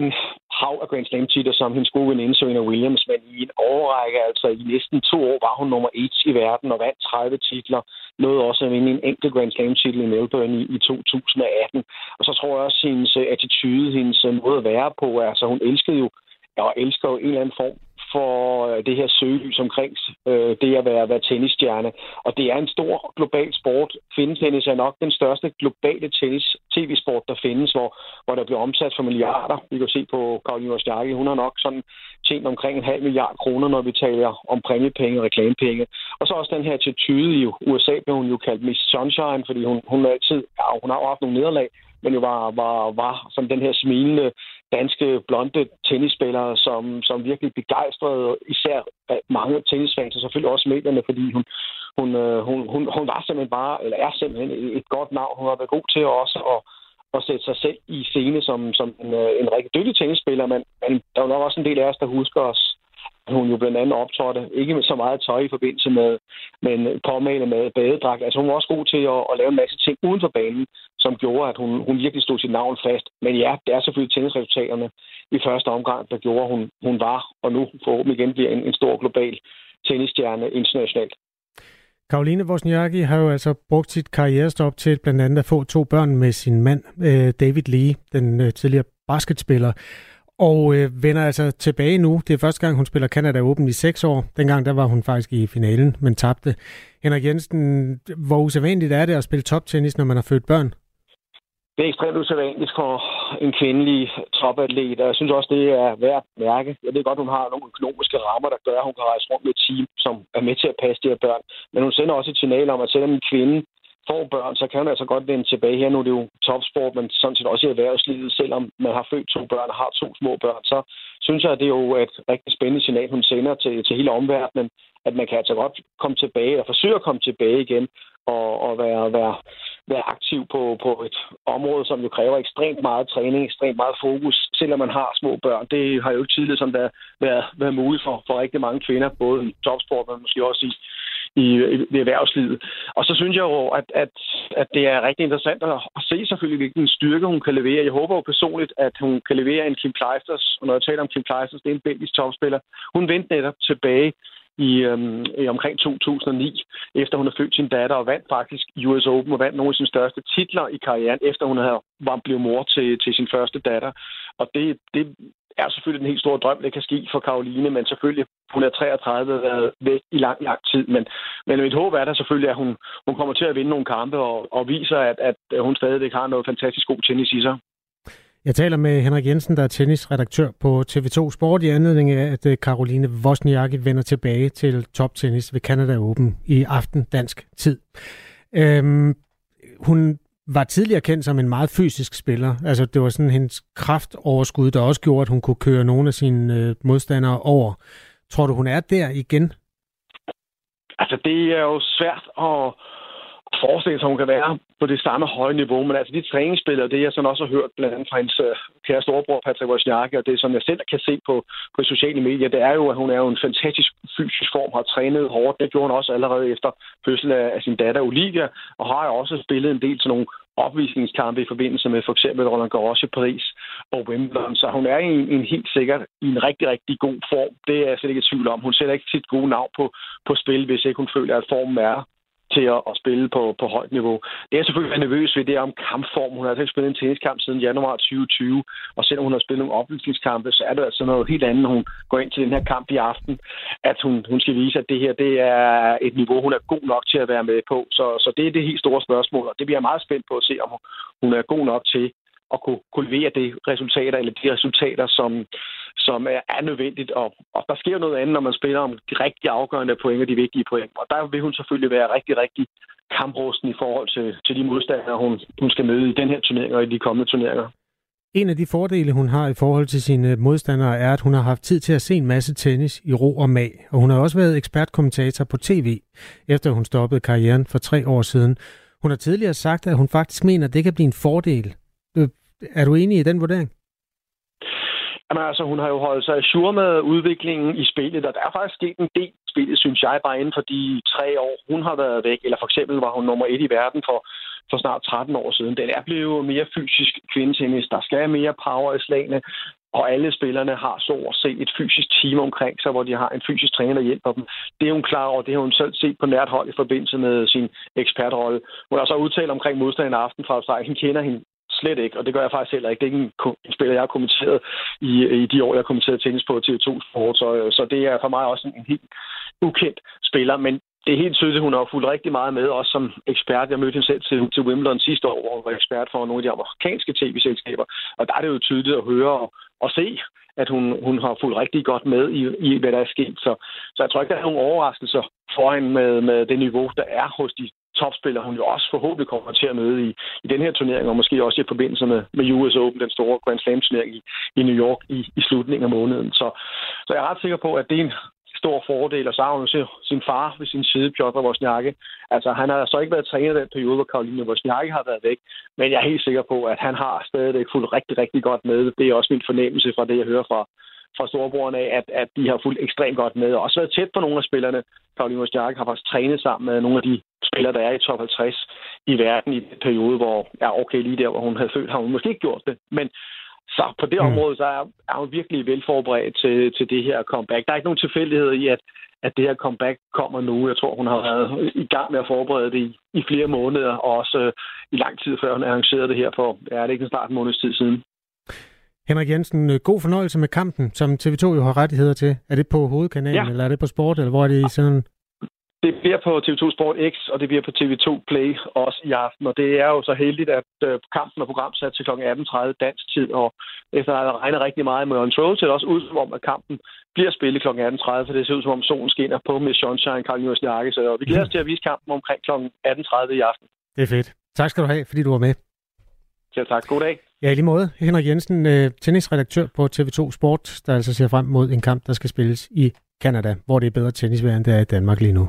Speaker 14: en hav af Grand Slam titler som hendes gode veninde Serena Williams, men i en årrække, altså i næsten to år, var hun nummer et i verden og vandt 30 titler. Nåede også at vinde en enkelt Grand Slam titel i Melbourne i, i 2018. Og så tror jeg også, at hendes øh, attitude, hendes øh, måde at være på, altså hun elskede jo og elsker jo en eller anden form for øh, det her søgelys omkring øh, det at være, være tennisstjerne. Og det er en stor global sport. Findentennis er nok den største globale tennis tv-sport, der findes, hvor, hvor der bliver omsat for milliarder. Vi kan se på Karoline Wozniacki, hun har nok sådan tjent omkring en halv milliard kroner, når vi taler om præmiepenge og reklamepenge. Og så også den her attitude i USA, blev hun jo kaldt Miss Sunshine, fordi hun, hun altid, ja, hun har jo haft nogle nederlag, men jo var, var, var som den her smilende danske blonde tennisspiller, som, som virkelig begejstrede især øh, mange tennisfans, og selvfølgelig også medierne, fordi hun, hun, øh, hun, hun, hun var simpelthen bare, eller er simpelthen et godt navn. Hun har været god til også at, at sætte sig selv i scene som, som en, øh, en rigtig dygtig tennisspiller, men, men der er jo nok også en del af os, der husker os hun jo blandt andet optrådte, ikke med så meget tøj i forbindelse med, men påmalet med badedragt. Altså hun var også god til at, at lave en masse ting uden for banen, som gjorde, at hun, hun virkelig stod sit navn fast. Men ja, det er selvfølgelig tennisresultaterne i første omgang, der gjorde, at hun, hun var, og nu forhåbentlig igen bliver en, en stor global tennisstjerne internationalt.
Speaker 4: Karoline Wozniacki har jo altså brugt sit karrierestop til blandt andet at få to børn med sin mand, øh, David Lee, den øh, tidligere basketspiller og øh, vender altså tilbage nu. Det er første gang, hun spiller Canada Open i seks år. Dengang der var hun faktisk i finalen, men tabte. Henrik Jensen, hvor usædvanligt er det at spille toptennis, når man har født børn?
Speaker 14: Det er ekstremt usædvanligt for en kvindelig topatlet, og jeg synes også, det er værd at mærke. Jeg ved godt, hun har nogle økonomiske rammer, der gør, at hun kan rejse rundt med et team, som er med til at passe de her børn. Men hun sender også et signal om, at selvom en kvinde får børn, så kan man altså godt vende tilbage. Her nu er det jo topsport, men sådan set også i erhvervslivet. Selvom man har født to børn og har to små børn, så synes jeg, at det er jo et rigtig spændende signal, hun sender til, til hele omverdenen, at man kan altså godt komme tilbage, og forsøge at komme tilbage igen, og, og være, være, være aktiv på, på et område, som jo kræver ekstremt meget træning, ekstremt meget fokus, selvom man har små børn. Det har jo ikke tidligere som der været, været muligt for, for rigtig mange kvinder, både i topsport, men måske også i, i, i erhvervslivet. Og så synes jeg jo, at, at, at det er rigtig interessant at, at se selvfølgelig, hvilken styrke hun kan levere. Jeg håber jo personligt, at hun kan levere en Kim Kleisters, og når jeg taler om Kim Kleisters, det er en belgisk topspiller. Hun vendte netop tilbage i, øhm, i omkring 2009, efter hun havde født sin datter og vandt faktisk US Open og vandt nogle af sine største titler i karrieren, efter hun havde var blevet mor til, til sin første datter. Og det, det er selvfølgelig en helt stor drøm, det kan ske for Karoline, men selvfølgelig, hun er 33 og været væk i lang, lang tid. Men, men mit håb er der selvfølgelig, at hun, hun kommer til at vinde nogle kampe og, og viser, at, at hun stadigvæk har noget fantastisk god tennis i sig.
Speaker 4: Jeg taler med Henrik Jensen, der er tennisredaktør på TV2 Sport i anledning af, at øh, Karoline Wozniacki vender tilbage til toptennis ved Canada Open i aften dansk tid. Øhm, hun var tidligere kendt som en meget fysisk spiller. Altså det var sådan hendes kraftoverskud, der også gjorde, at hun kunne køre nogle af sine øh, modstandere over. Tror du, hun er der igen?
Speaker 14: Altså det er jo svært at forestille sig, at hun kan være på det samme høje niveau. Men altså de træningsspillere, det jeg sådan også har hørt blandt andet fra hendes øh, kære storebror Patrick Wozniacki, og det som jeg selv kan se på, på sociale medier, det er jo, at hun er jo en fantastisk fysisk form, har trænet hårdt. Det gjorde hun også allerede efter fødsel af, af sin datter Olivia, og har jo også spillet en del til nogle opvisningskampe i forbindelse med for eksempel Roland Garros i Paris og Wimbledon. Så hun er i en, en helt sikkert i en rigtig, rigtig god form. Det er jeg slet ikke i tvivl om. Hun sætter ikke sit gode navn på, på spil, hvis ikke hun føler, at formen er til at, at spille på, på højt niveau. Det er selvfølgelig nervøs ved, det er om kampform. Hun har altså ikke spillet en tenniskamp siden januar 2020, og selvom hun har spillet nogle oplysningskampe, så er det altså noget helt andet, hun går ind til den her kamp i aften, at hun, hun skal vise, at det her det er et niveau, hun er god nok til at være med på. Så, så det er det helt store spørgsmål, og det bliver jeg meget spændt på at se, om hun er god nok til at kunne, kunne levere det resultater, eller de resultater, som, som er, er nødvendigt. Og, og der sker noget andet, når man spiller om de rigtig afgørende point og de vigtige point. Og der vil hun selvfølgelig være rigtig, rigtig kamprusten i forhold til, til de modstandere, hun, hun skal møde i den her turnering og i de kommende turneringer.
Speaker 4: En af de fordele, hun har i forhold til sine modstandere, er, at hun har haft tid til at se en masse tennis i ro og mag. Og hun har også været ekspertkommentator på tv, efter hun stoppede karrieren for tre år siden. Hun har tidligere sagt, at hun faktisk mener, at det kan blive en fordel øh, er du enig i den vurdering?
Speaker 14: Jamen altså, hun har jo holdt sig sur med udviklingen i spillet, og der er faktisk sket en del spillet, synes jeg, bare inden for de tre år, hun har været væk. Eller for eksempel var hun nummer et i verden for, for snart 13 år siden. Den er blevet mere fysisk kvindetennis. Der skal mere power i slagene, og alle spillerne har så at se et fysisk team omkring sig, hvor de har en fysisk træner, der hjælper dem. Det er hun klar over, det har hun selv set på nært hold i forbindelse med sin ekspertrolle. Hun har så udtalt omkring modstanden aften fra Australien. Hun kender hende Slet ikke, og det gør jeg faktisk heller ikke. Det er ikke en spiller, jeg har kommenteret i, i de år, jeg har kommenteret tennis på TV2 Sport, så, øh, så det er for mig også en, en helt ukendt spiller, men det er helt tydeligt, at hun har fulgt rigtig meget med, også som ekspert. Jeg mødte hende selv til, til Wimbledon sidste år, hvor hun var ekspert for nogle af de amerikanske tv-selskaber. Og der er det jo tydeligt at høre og, og se, at hun, hun har fulgt rigtig godt med i, i hvad der er sket. Så, så jeg tror ikke, der er nogen overraskelser for hende med, med det niveau, der er hos de topspiller, hun jo også forhåbentlig kommer til at møde i, i den her turnering, og måske også i forbindelse med, med US Open, den store Grand Slam-turnering i, i New York i, i slutningen af måneden. Så, så jeg er ret sikker på, at det er en stor fordel, og så har hun jo sin far ved sin side, Piotr Wozniacki. Altså, han har så ikke været træner den periode, hvor Karoline Wozniacki har været væk, men jeg er helt sikker på, at han har stadigvæk fulgt rigtig, rigtig godt med. Det er også min fornemmelse fra det, jeg hører fra, fra storebrorne af, at, at de har fulgt ekstremt godt med, og også været tæt på nogle af spillerne. Karoline Wozniacki har faktisk trænet sammen med nogle af de spillere, der er i top 50 i verden i den periode, hvor, ja okay, lige der, hvor hun havde født, har hun måske ikke gjort det, men så på det mm. område, så er, er hun virkelig velforberedt til, til det her comeback. Der er ikke nogen tilfældighed i, at, at det her comeback kommer nu. Jeg tror, hun har været i gang med at forberede det i, i flere måneder, og også øh, i lang tid før hun arrangerede det her for, ja, det er ikke snart en måneds tid siden.
Speaker 4: Henrik Jensen, øh, god fornøjelse med kampen, som TV2 jo har rettigheder til. Er det på hovedkanalen, ja. eller er det på sport, eller hvor er det i sådan
Speaker 14: det bliver på TV2 Sport X, og det bliver på TV2 Play også i aften. Og det er jo så heldigt, at øh, kampen er programsat til kl. 18.30 dansk tid, og efter at have regnet rigtig meget med Control, ser det også ud som om, at kampen bliver spillet kl. 18.30, for det ser ud som om solen skinner på med Sunshine, Karl Jørgens Jakke. Så vi glæder os til at vise kampen omkring kl. 18.30 i aften.
Speaker 4: Det er fedt. Tak skal du have, fordi du var med.
Speaker 14: Selv tak. God dag.
Speaker 4: Ja, i lige måde. Henrik Jensen, øh, tennisredaktør på TV2 Sport, der altså ser frem mod en kamp, der skal spilles i Kanada, hvor det er bedre tennisvejr, end det er i Danmark lige nu.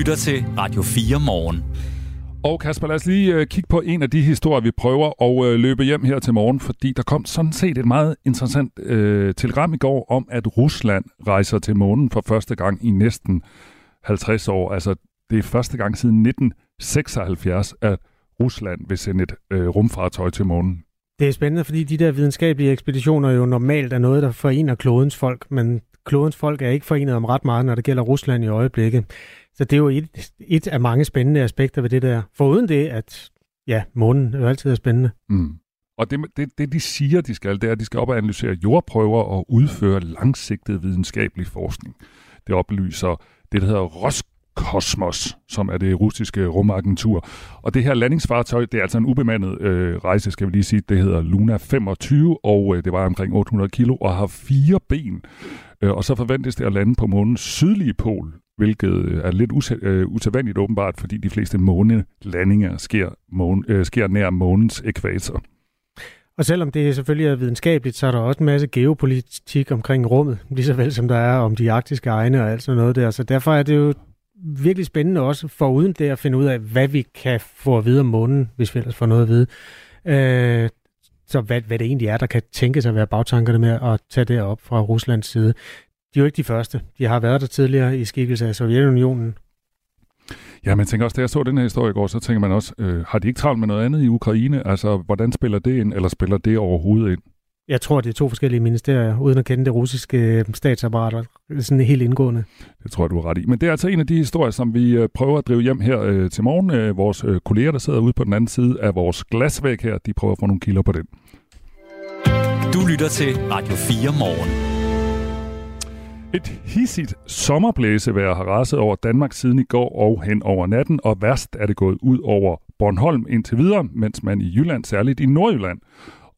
Speaker 2: Lytter til Radio 4 morgen.
Speaker 3: Og Kasper, lad os lige øh, kigge på en af de historier, vi prøver at øh, løbe hjem her til morgen, fordi der kom sådan set et meget interessant øh, telegram i går om, at Rusland rejser til månen for første gang i næsten 50 år. Altså, det er første gang siden 1976, at Rusland vil sende et øh, rumfartøj til månen.
Speaker 4: Det er spændende, fordi de der videnskabelige ekspeditioner jo normalt er noget, der forener klodens folk, men klodens folk er ikke forenet om ret meget, når det gælder Rusland i øjeblikket. Så det er jo et, et af mange spændende aspekter ved det der. Foruden det, at ja, månen jo altid er spændende.
Speaker 3: Mm. Og det, det, det, de siger, de skal, det er, at de skal op og analysere jordprøver og udføre langsigtet videnskabelig forskning. Det oplyser det, der hedder Roskosmos, som er det russiske rumagentur. Og det her landingsfartøj, det er altså en ubemandet øh, rejse, skal vi lige sige. Det hedder Luna 25, og øh, det var omkring 800 kilo og har fire ben. Øh, og så forventes det at lande på månens sydlige pol, hvilket øh, er lidt usæ- øh, usædvanligt åbenbart, fordi de fleste månelandinger sker, måne, øh, sker nær månens ekvator.
Speaker 4: Og selvom det selvfølgelig er videnskabeligt, så er der også en masse geopolitik omkring rummet, lige så vel som der er om de arktiske egne og alt sådan noget der. Så derfor er det jo virkelig spændende også for uden det at finde ud af, hvad vi kan få at vide om månen, hvis vi ellers får noget at vide. Øh, så hvad, hvad det egentlig er, der kan tænkes at være bagtankerne med at tage det op fra Ruslands side. De er jo ikke de første. De har været der tidligere i skikkelse af Sovjetunionen.
Speaker 3: Ja, men tænker også, da jeg så den her historie i går, så tænker man også, øh, har de ikke travlt med noget andet i Ukraine? Altså, hvordan spiller det ind, eller spiller det overhovedet ind?
Speaker 4: Jeg tror, det er to forskellige ministerier, uden at kende det russiske statsapparat sådan helt indgående.
Speaker 3: Det tror jeg, du har ret i. Men det er altså en af de historier, som vi øh, prøver at drive hjem her øh, til morgen. Øh, vores øh, kolleger, der sidder ude på den anden side af vores glasvæg her, de prøver at få nogle kilder på den.
Speaker 2: Du lytter til Radio 4 morgen.
Speaker 3: Et hissigt sommerblæsevejr har raset over Danmark siden i går og hen over natten, og værst er det gået ud over Bornholm indtil videre, mens man i Jylland, særligt i Nordjylland,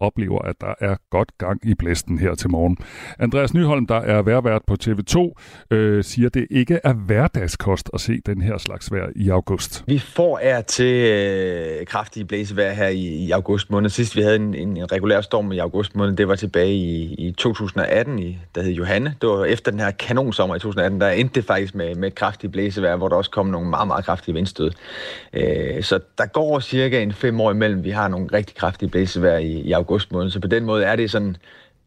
Speaker 3: oplever, at der er godt gang i blæsten her til morgen. Andreas Nyholm, der er værvært på TV2, øh, siger, at det ikke er hverdagskost at se den her slags vejr i august.
Speaker 5: Vi får er til øh, kraftige blæsevejr her i, i august måned. Sidst vi havde en, en, en regulær storm i august måned, det var tilbage i, i 2018, i, der hed Johanne. Det var efter den her kanonsommer i 2018, der endte det faktisk med, med et kraftigt blæsevejr, hvor der også kom nogle meget, meget kraftige vindstød. Øh, så der går cirka en fem år imellem, vi har nogle rigtig kraftige blæsevejr i, i august august måned. Så på den måde er det sådan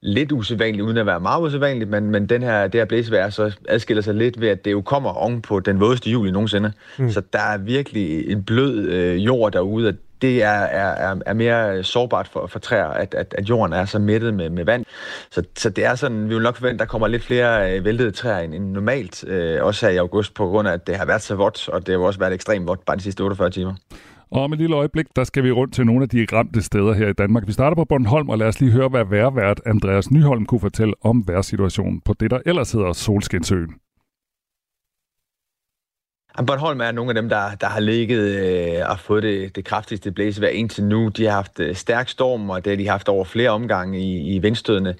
Speaker 5: lidt usædvanligt, uden at være meget usædvanligt, men, men den her, det her blæsevejr så adskiller sig lidt ved, at det jo kommer oven på den vådeste juli nogensinde. Mm. Så der er virkelig en blød øh, jord derude, og det er, er, er mere sårbart for, for træer, at, at, at jorden er så mættet med, med vand. Så, så det er sådan, vi vil nok forvente, at der kommer lidt flere øh, væltede træer end, end normalt, øh, også her i august, på grund af, at det har været så vådt, og det har også været ekstremt vådt bare de sidste 48 timer.
Speaker 3: Og om et lille øjeblik, der skal vi rundt til nogle af de ramte steder her i Danmark. Vi starter på Bornholm, og lad os lige høre, hvad værvært Andreas Nyholm kunne fortælle om vejrsituationen på det, der ellers hedder Solskinsøen.
Speaker 5: Bornholm er nogle af dem, der, der har ligget øh, og fået det, det kraftigste blæsevejr indtil nu. De har haft øh, stærk storm, og det har de haft over flere omgange i, i vindstødene.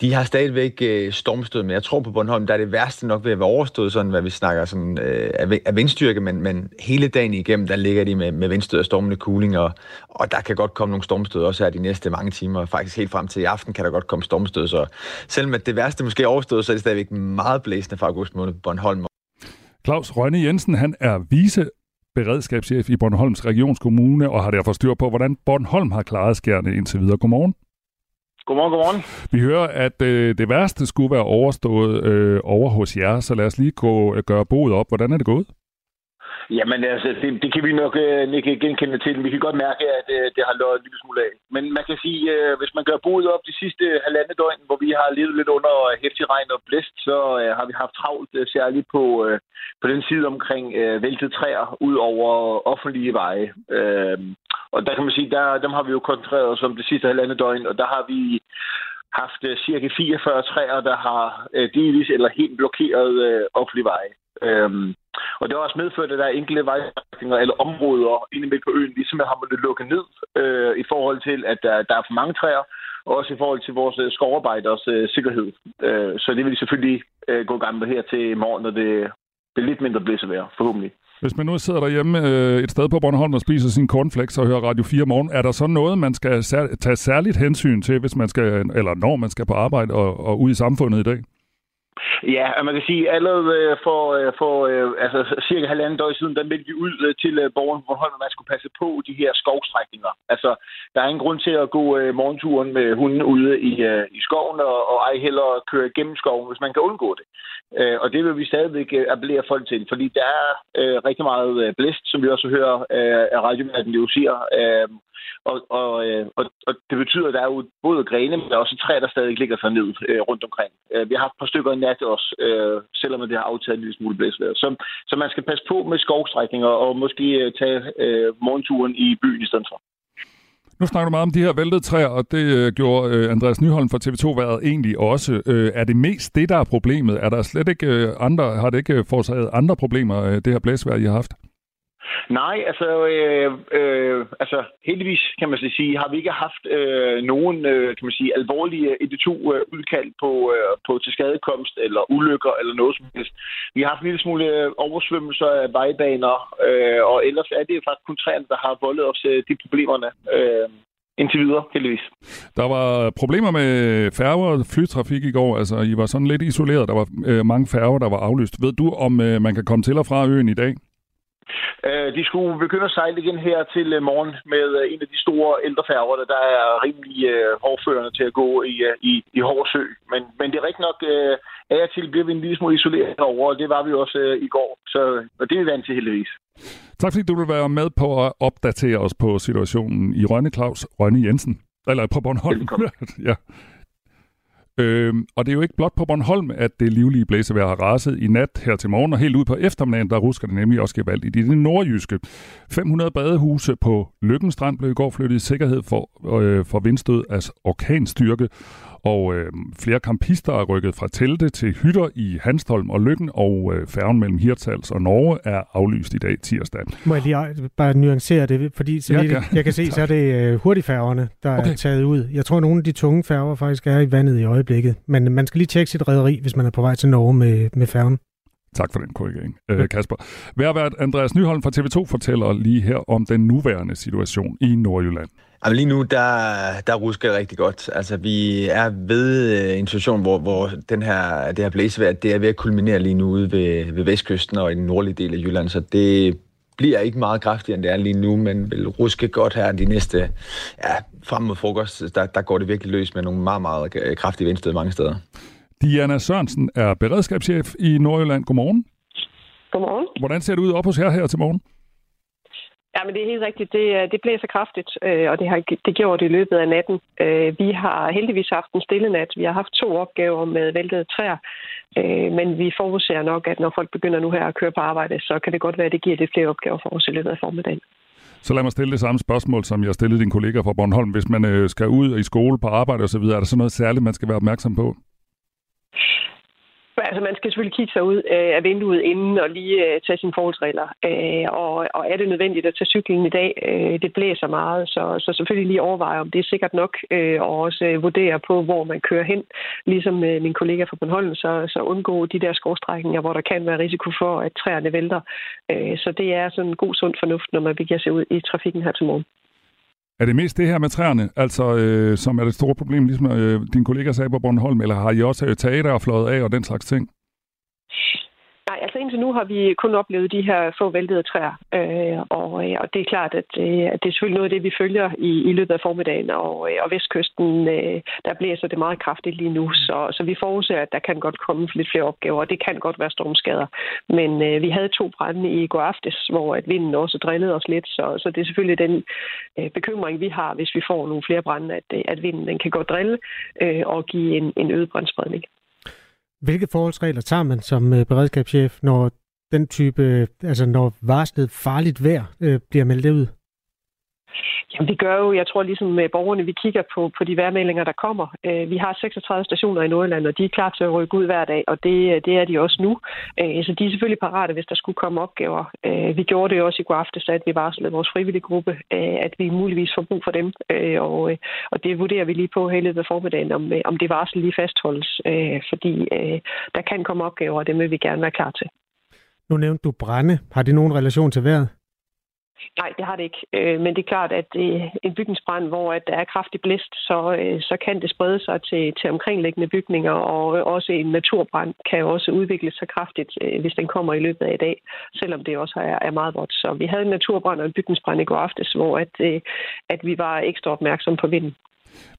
Speaker 5: De har stadigvæk øh, stormstød, men jeg tror på Bornholm, der er det værste nok ved at være overstået, sådan hvad vi snakker sådan, øh, af vindstyrke, men, men hele dagen igennem, der ligger de med, med vindstød og stormende kuling, og, og der kan godt komme nogle stormstød også her de næste mange timer. Faktisk helt frem til i aften kan der godt komme stormstød, så selvom at det værste måske er overstået, så er det stadigvæk meget blæsende fra august måned på Bornholm.
Speaker 3: Claus Rønne Jensen, han er vice beredskabschef i Bornholms Regionskommune og har derfor styr på, hvordan Bornholm har klaret skærne indtil videre. Godmorgen.
Speaker 15: Godmorgen, godmorgen.
Speaker 3: Vi hører, at øh, det værste skulle være overstået øh, over hos jer, så lad os lige gå, øh, gøre boet op. Hvordan er det gået?
Speaker 15: Jamen altså, det, det kan vi nok øh, ikke genkende til. Vi kan godt mærke, at øh, det har løjet en lille smule af. Men man kan sige, øh, hvis man gør boet op de sidste halvandet døgn, hvor vi har levet lidt under hæftig regn og blæst, så øh, har vi haft travlt øh, særligt på, øh, på den side omkring øh, væltede træer ud over offentlige veje. Øh, og der kan man sige, der, dem har vi jo koncentreret os om det sidste halvandet døgn, og der har vi haft øh, cirka 44 træer, der har øh, delvis eller helt blokeret øh, offentlige veje. Øh, og det har også medført, at der er enkelte vejstrækninger eller områder inde midt på øen, ligesom har måttet lukke ned øh, i forhold til, at der, der er for mange træer, og også i forhold til vores øh, skovarbejders øh, sikkerhed. Øh, så det vil vi selvfølgelig øh, gå i gang med her til i morgen, når det, det er lidt mindre blæsevejr, forhåbentlig.
Speaker 3: Hvis man nu sidder derhjemme øh, et sted på Bornholm og spiser sin cornflakes og hører Radio 4 morgen, er der så noget, man skal sær- tage særligt hensyn til, hvis man skal, eller når man skal på arbejde og, og ud i samfundet i dag?
Speaker 15: Ja, man kan sige, allerede øh, for, øh, for øh, altså, cirka halvandet døgn siden, der meldte vi ud til borgerne på Bornholm, at man skulle passe på de her skovstrækninger. Altså, der er ingen grund til at gå morgenturen med hunden ude i, i skoven, og, og ej heller køre gennem skoven, hvis man kan undgå det. Og det vil vi stadigvæk appellere folk til, fordi der er rigtig meget blæst, som vi også hører af radioværten jo siger, og, og, øh, og, og det betyder, at der er jo både grene, men der er også træer, der stadig ligger sig ned øh, rundt omkring. Øh, vi har haft et par stykker i nat også, øh, selvom det har aftaget en lille smule blæsvejr. Så, så man skal passe på med skovstrækninger og måske øh, tage øh, morgenturen i byen i stedet for.
Speaker 3: Nu snakker du meget om de her væltede træer, og det øh, gjorde øh, Andreas Nyholm fra TV2 været egentlig også. Øh, er det mest det, der er problemet? Er der slet ikke øh, andre, har det ikke forårsaget andre problemer, øh, det her blæsvejr, I har haft?
Speaker 15: Nej, altså, øh, øh, altså heldigvis kan man sige, har vi ikke haft øh, nogen øh, kan man sige, alvorlige ED2-udkald øh, på, øh, på tilskadekomst eller ulykker eller noget som helst. Vi har haft en lille smule øh, oversvømmelser af vejbaner, øh, og ellers er det faktisk kun træerne, der har voldet os øh, de problemerne. Øh, indtil videre, heldigvis.
Speaker 3: Der var problemer med færger og flytrafik i går. Altså, I var sådan lidt isoleret. Der var øh, mange færger, der var aflyst. Ved du, om øh, man kan komme til og fra øen i dag?
Speaker 15: Øh, de skulle begynde at sejle igen her til øh, morgen med øh, en af de store ældrefærger, der er rimelig hårdførende til at gå i, i, i Hårdsø. Men, men det er rigtig nok, af og til bliver vi en lille smule isoleret over, og det var vi også i går. Så og det er vi vant til heldigvis.
Speaker 3: Tak fordi du vil være med på at opdatere os på situationen i Rønne Claus Rønne Jensen. Eller på Bornholm. ja. Øhm, og det er jo ikke blot på Bornholm, at det livlige blæsevejr har raset i nat her til morgen, og helt ud på eftermiddagen, der rusker det nemlig også gevaldigt i det nordjyske. 500 badehuse på Lykkenstrand blev i går flyttet i sikkerhed for, øh, for vindstød af orkanstyrke, og øh, flere kampister er rykket fra telte til hytter i Hanstholm og Lykken, og øh, færgen mellem Hirtals og Norge er aflyst i dag tirsdag.
Speaker 4: Må jeg lige bare nuancere det, fordi så jeg, jeg kan se, så er det øh, hurtigfærgerne, der okay. er taget ud. Jeg tror, nogle af de tunge færger faktisk er i vandet i øjeblikket, men man skal lige tjekke sit rederi, hvis man er på vej til Norge med, med færgen.
Speaker 3: Tak for den korrigering, øh, Kasper. Værvært Andreas Nyholm fra TV2 fortæller lige her om den nuværende situation i Nordjylland.
Speaker 5: Jamen lige nu, der, der rusker det rigtig godt. Altså, vi er ved øh, en situation, hvor, hvor den her, det her blæsevejr, det er ved at kulminere lige nu ude ved, ved vestkysten og i den nordlige del af Jylland, så det bliver ikke meget kraftigere, end det er lige nu, men vil ruske godt her de næste, ja, frem mod frokost, der, der går det virkelig løs med nogle meget, meget kraftige vindstød mange steder.
Speaker 3: Diana Sørensen er beredskabschef i Nordjylland. Godmorgen.
Speaker 16: Godmorgen.
Speaker 3: Hvordan ser det ud op hos her her til morgen?
Speaker 16: Ja, men det er helt rigtigt. Det, øh, det blæser kraftigt, øh, og det har det gjort i løbet af natten. Øh, vi har heldigvis haft en stille nat. Vi har haft to opgaver med væltede træer, øh, men vi forudser nok, at når folk begynder nu her at køre på arbejde, så kan det godt være, at det giver lidt flere opgaver for os i løbet af formiddagen.
Speaker 3: Så lad mig stille det samme spørgsmål, som jeg stillede din kollega fra Bornholm. Hvis man øh, skal ud i skole, på arbejde osv., er der så noget særligt, man skal være opmærksom på?
Speaker 16: Altså, man skal selvfølgelig kigge sig ud øh, af vinduet inden og lige øh, tage sine forholdsregler. Øh, og, og er det nødvendigt at tage cyklen i dag? Øh, det blæser meget, så, så selvfølgelig lige overveje, om det er sikkert nok, øh, og også øh, vurdere på, hvor man kører hen. Ligesom øh, min kollega fra Bornholm, så, så undgå de der skovstrækninger, hvor der kan være risiko for, at træerne vælter. Øh, så det er sådan en god sund fornuft, når man begiver sig ud i trafikken her til morgen.
Speaker 3: Er det mest det her med træerne, altså øh, som er det store problem, ligesom øh, din kollega sagde på Bornholm, eller har I også øh, taget og fløjet af og den slags ting?
Speaker 16: Nej, altså indtil nu har vi kun oplevet de her få væltede træer, øh, og, øh, og det er klart, at, øh, at det er selvfølgelig noget af det, vi følger i, i løbet af formiddagen, og, øh, og vestkysten, øh, der blæser det meget kraftigt lige nu, så, så vi forudser, at der kan godt komme lidt flere opgaver, og det kan godt være stormskader. Men øh, vi havde to brænde i går aftes, hvor at vinden også drillede os lidt, så, så det er selvfølgelig den øh, bekymring, vi har, hvis vi får nogle flere brænde, at, at vinden den kan gå drille øh, og give en, en øget brændspredning.
Speaker 4: Hvilke forholdsregler tager man som øh, beredskabschef, når den type, øh, altså når varslet farligt vejr øh, bliver meldt ud?
Speaker 16: Jamen, det gør jo, jeg tror ligesom med borgerne, vi kigger på, på de værmeldinger, der kommer. Øh, vi har 36 stationer i Nordjylland, og de er klar til at rykke ud hver dag, og det, øh, det er de også nu. Øh, så de er selvfølgelig parate, hvis der skulle komme opgaver. Vi gjorde det også i går aftes, at vi varslede vores frivillige gruppe, at vi muligvis får brug for dem, og, og det vurderer vi lige på hele ved formiddagen, om, om det varsel lige fastholdes, fordi der kan komme opgaver, og det vil vi gerne være klar til.
Speaker 4: Nu nævnte du brænde. Har det nogen relation til vejret?
Speaker 16: Nej, det har det ikke. Øh, men det er klart, at øh, en bygningsbrand, hvor at der er kraftig blæst, så, øh, så kan det sprede sig til, til omkringliggende bygninger, og øh, også en naturbrand kan også udvikle sig kraftigt, øh, hvis den kommer i løbet af i dag, selvom det også er, er meget vådt. Så vi havde en naturbrand og en bygningsbrand i går aftes, hvor at, øh, at vi var ekstra opmærksom på vinden.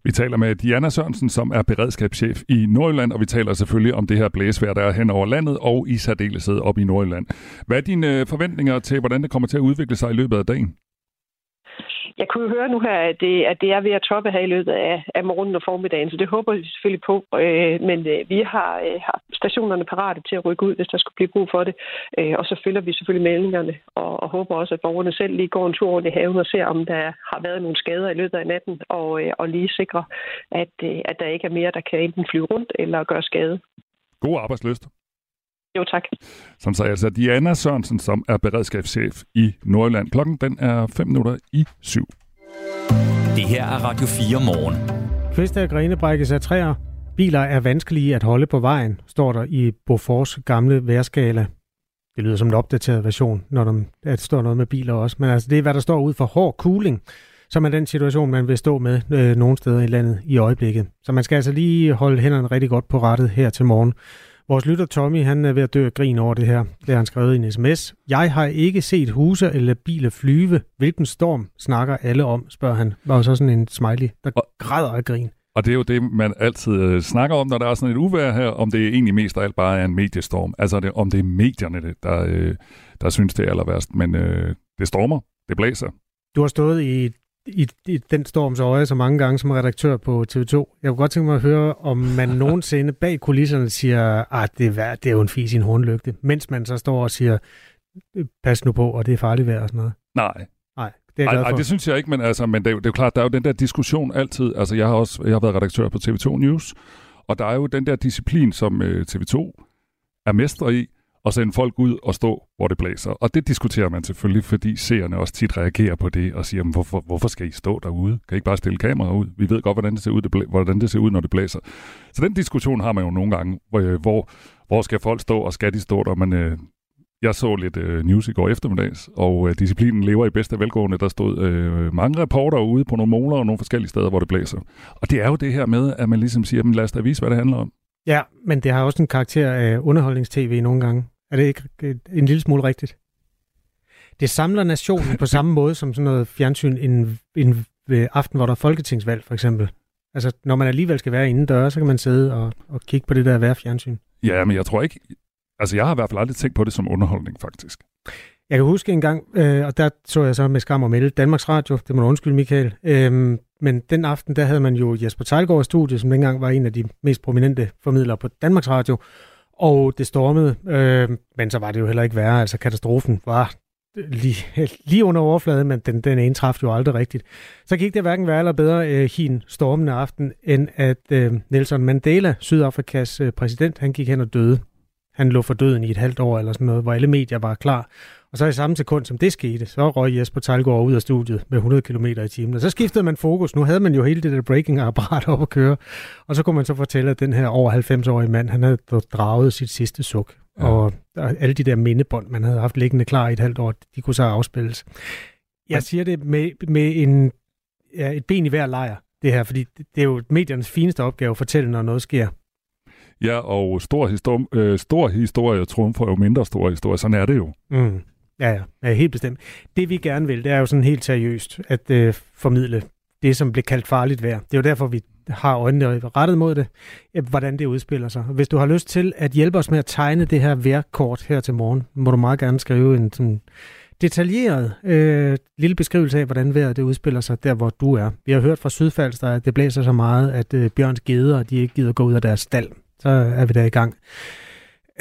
Speaker 3: Vi taler med Diana Sørensen, som er beredskabschef i Nordjylland, og vi taler selvfølgelig om det her blæsvejr, der er hen over landet, og i særdeleshed op i Nordjylland. Hvad er dine øh, forventninger til, hvordan det kommer til at udvikle sig i løbet af dagen?
Speaker 16: Jeg kunne jo høre nu her, at det, at det er ved at toppe her i løbet af, af morgenen og formiddagen, så det håber vi selvfølgelig på. Øh, men øh, vi har, øh, har stationerne parate til at rykke ud, hvis der skulle blive brug for det. Øh, og så følger vi selvfølgelig meldingerne, og, og håber også, at borgerne selv lige går en tur rundt i haven og ser, om der har været nogle skader i løbet af natten, og, øh, og lige sikre, at, øh, at der ikke er mere, der kan enten flyve rundt eller gøre skade.
Speaker 3: God arbejdsløst.
Speaker 16: Jo, tak.
Speaker 3: Som sagde altså Diana Sørensen, som er beredskabschef i Nordjylland. Klokken den er 5 minutter i syv.
Speaker 2: Det her er Radio 4 morgen.
Speaker 4: Kvist af grene brækkes af træer. Biler er vanskelige at holde på vejen, står der i Bofors gamle værskala. Det lyder som en opdateret version, når der, der står noget med biler også. Men altså, det er, hvad der står ud for hård cooling, som er den situation, man vil stå med øh, nogle steder i landet i øjeblikket. Så man skal altså lige holde hænderne rigtig godt på rettet her til morgen. Vores lytter Tommy, han er ved at dø af grin over det her. Det har han skrevet i en sms. Jeg har ikke set huse eller biler flyve. Hvilken storm snakker alle om, spørger han. Var så sådan en smiley, der og, græder af grin.
Speaker 3: Og det er jo det, man altid øh, snakker om, når der er sådan et uvær her, om det egentlig mest af alt bare er en mediestorm. Altså det, om det er medierne, der, øh, der synes, det er aller værst. Men øh, det stormer, det blæser.
Speaker 4: Du har stået i i, i den storms øje så mange gange som redaktør på TV2. Jeg kunne godt tænke mig at høre, om man nogensinde bag kulisserne siger, at ah, det, er, det er jo en fis i en hornlygte, mens man så står og siger, pas nu på, og det er farligt vejr og sådan noget.
Speaker 3: Nej.
Speaker 4: Nej, det er jeg
Speaker 3: Ej, det synes jeg ikke, men, altså, men det, er jo, det er jo klart, der er jo den der diskussion altid. Altså, jeg har også jeg har været redaktør på TV2 News, og der er jo den der disciplin, som øh, TV2 er mestre i, og sende folk ud og stå, hvor det blæser. Og det diskuterer man selvfølgelig, fordi seerne også tit reagerer på det og siger, hvorfor, hvorfor skal I stå derude? Kan I ikke bare stille kameraer ud? Vi ved godt, hvordan det ser ud, det blæ- hvordan det ser ud, når det blæser. Så den diskussion har man jo nogle gange, hvor, øh, hvor, hvor skal folk stå, og skal de stå der? Men øh, jeg så lidt øh, news i går eftermiddags, og øh, disciplinen lever i bedste velgående. Der stod øh, mange rapporter ude på nogle måler og nogle forskellige steder, hvor det blæser. Og det er jo det her med, at man ligesom siger, lad os da vise, hvad det handler om.
Speaker 4: Ja, men det har også en karakter af underholdningstv nogle gange. Er det ikke en lille smule rigtigt? Det samler nationen på samme måde som sådan noget fjernsyn en, en aften, hvor der er folketingsvalg, for eksempel. Altså, når man alligevel skal være indendør, så kan man sidde og, og kigge på det der fjernsyn.
Speaker 3: Ja, men jeg tror ikke... Altså, jeg har i hvert fald aldrig tænkt på det som underholdning, faktisk.
Speaker 4: Jeg kan huske en gang, øh, og der så jeg så med skam og melde Danmarks Radio, det må du undskylde, Michael. Øh, men den aften, der havde man jo Jesper Tejlgaard i studiet, som dengang var en af de mest prominente formidlere på Danmarks Radio. Og det stormede, øh, men så var det jo heller ikke værre. Altså katastrofen var lige, lige under overfladen, men den, den indtraf jo aldrig rigtigt. Så gik det hverken værre eller bedre øh, hin stormende aften, end at øh, Nelson Mandela, Sydafrikas øh, præsident, han gik hen og døde. Han lå for døden i et halvt år eller sådan noget, hvor alle medier var klar. Og så i samme sekund, som det skete, så røg Jesper Tejlgaard ud af studiet med 100 km i timen. Og så skiftede man fokus. Nu havde man jo hele det der breaking-apparat op at køre. Og så kunne man så fortælle, at den her over 90-årige mand, han havde draget sit sidste suk. Ja. Og alle de der mindebånd, man havde haft liggende klar i et halvt år, de kunne så afspilles. Jeg siger det med, med en, ja, et ben i hver lejr, det her, fordi det er jo mediernes fineste opgave at fortælle, når noget sker.
Speaker 3: Ja, og stor, histor- øh, stor historie trumfer jo mindre stor historie. Sådan er det jo.
Speaker 4: Mm. Ja, ja, ja, helt bestemt. Det vi gerne vil, det er jo sådan helt seriøst at øh, formidle det, som blev kaldt farligt vejr. Det er jo derfor, vi har øjnene rettet mod det, øh, hvordan det udspiller sig. Hvis du har lyst til at hjælpe os med at tegne det her vejrkort her til morgen, må du meget gerne skrive en sådan detaljeret øh, lille beskrivelse af, hvordan vejret det udspiller sig der, hvor du er. Vi har hørt fra Sydfalster, at det blæser så meget, at øh, Bjørns geder, de ikke gider gå ud af deres stald. Så er vi da i gang.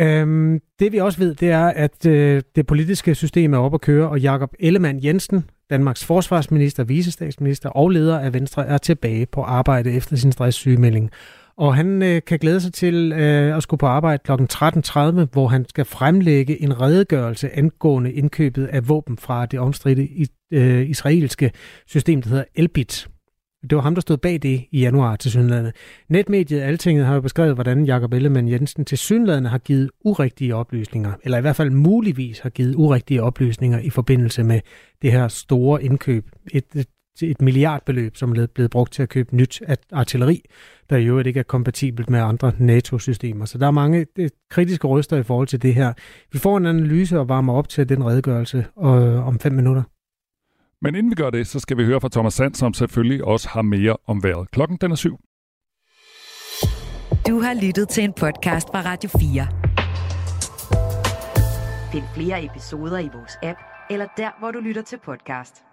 Speaker 4: Øhm, det vi også ved, det er, at øh, det politiske system er op at køre, og Jakob Ellemann Jensen, Danmarks forsvarsminister, visestatsminister og leder af Venstre, er tilbage på arbejde efter sin stresssygemelding. Og han øh, kan glæde sig til øh, at skulle på arbejde kl. 13.30, hvor han skal fremlægge en redegørelse angående indkøbet af våben fra det omstridte øh, israelske system, der hedder Elbit. Det var ham, der stod bag det i januar til Sydlandet. Netmediet Altinget har jo beskrevet, hvordan Jakob Ellemann Jensen til Sydlandet har givet urigtige oplysninger, eller i hvert fald muligvis har givet urigtige oplysninger i forbindelse med det her store indkøb. Et, et, et milliardbeløb, som er blevet brugt til at købe nyt artilleri, der i øvrigt ikke er kompatibelt med andre NATO-systemer. Så der er mange kritiske røster i forhold til det her. Vi får en analyse og varmer op til den redegørelse øh, om fem minutter.
Speaker 3: Men inden vi gør det, så skal vi høre fra Thomas Sand, som selvfølgelig også har mere om vejret. Klokken den er syv.
Speaker 1: Du har lyttet til en podcast fra Radio 4.
Speaker 17: Find flere episoder i vores app, eller der, hvor du lytter til podcast.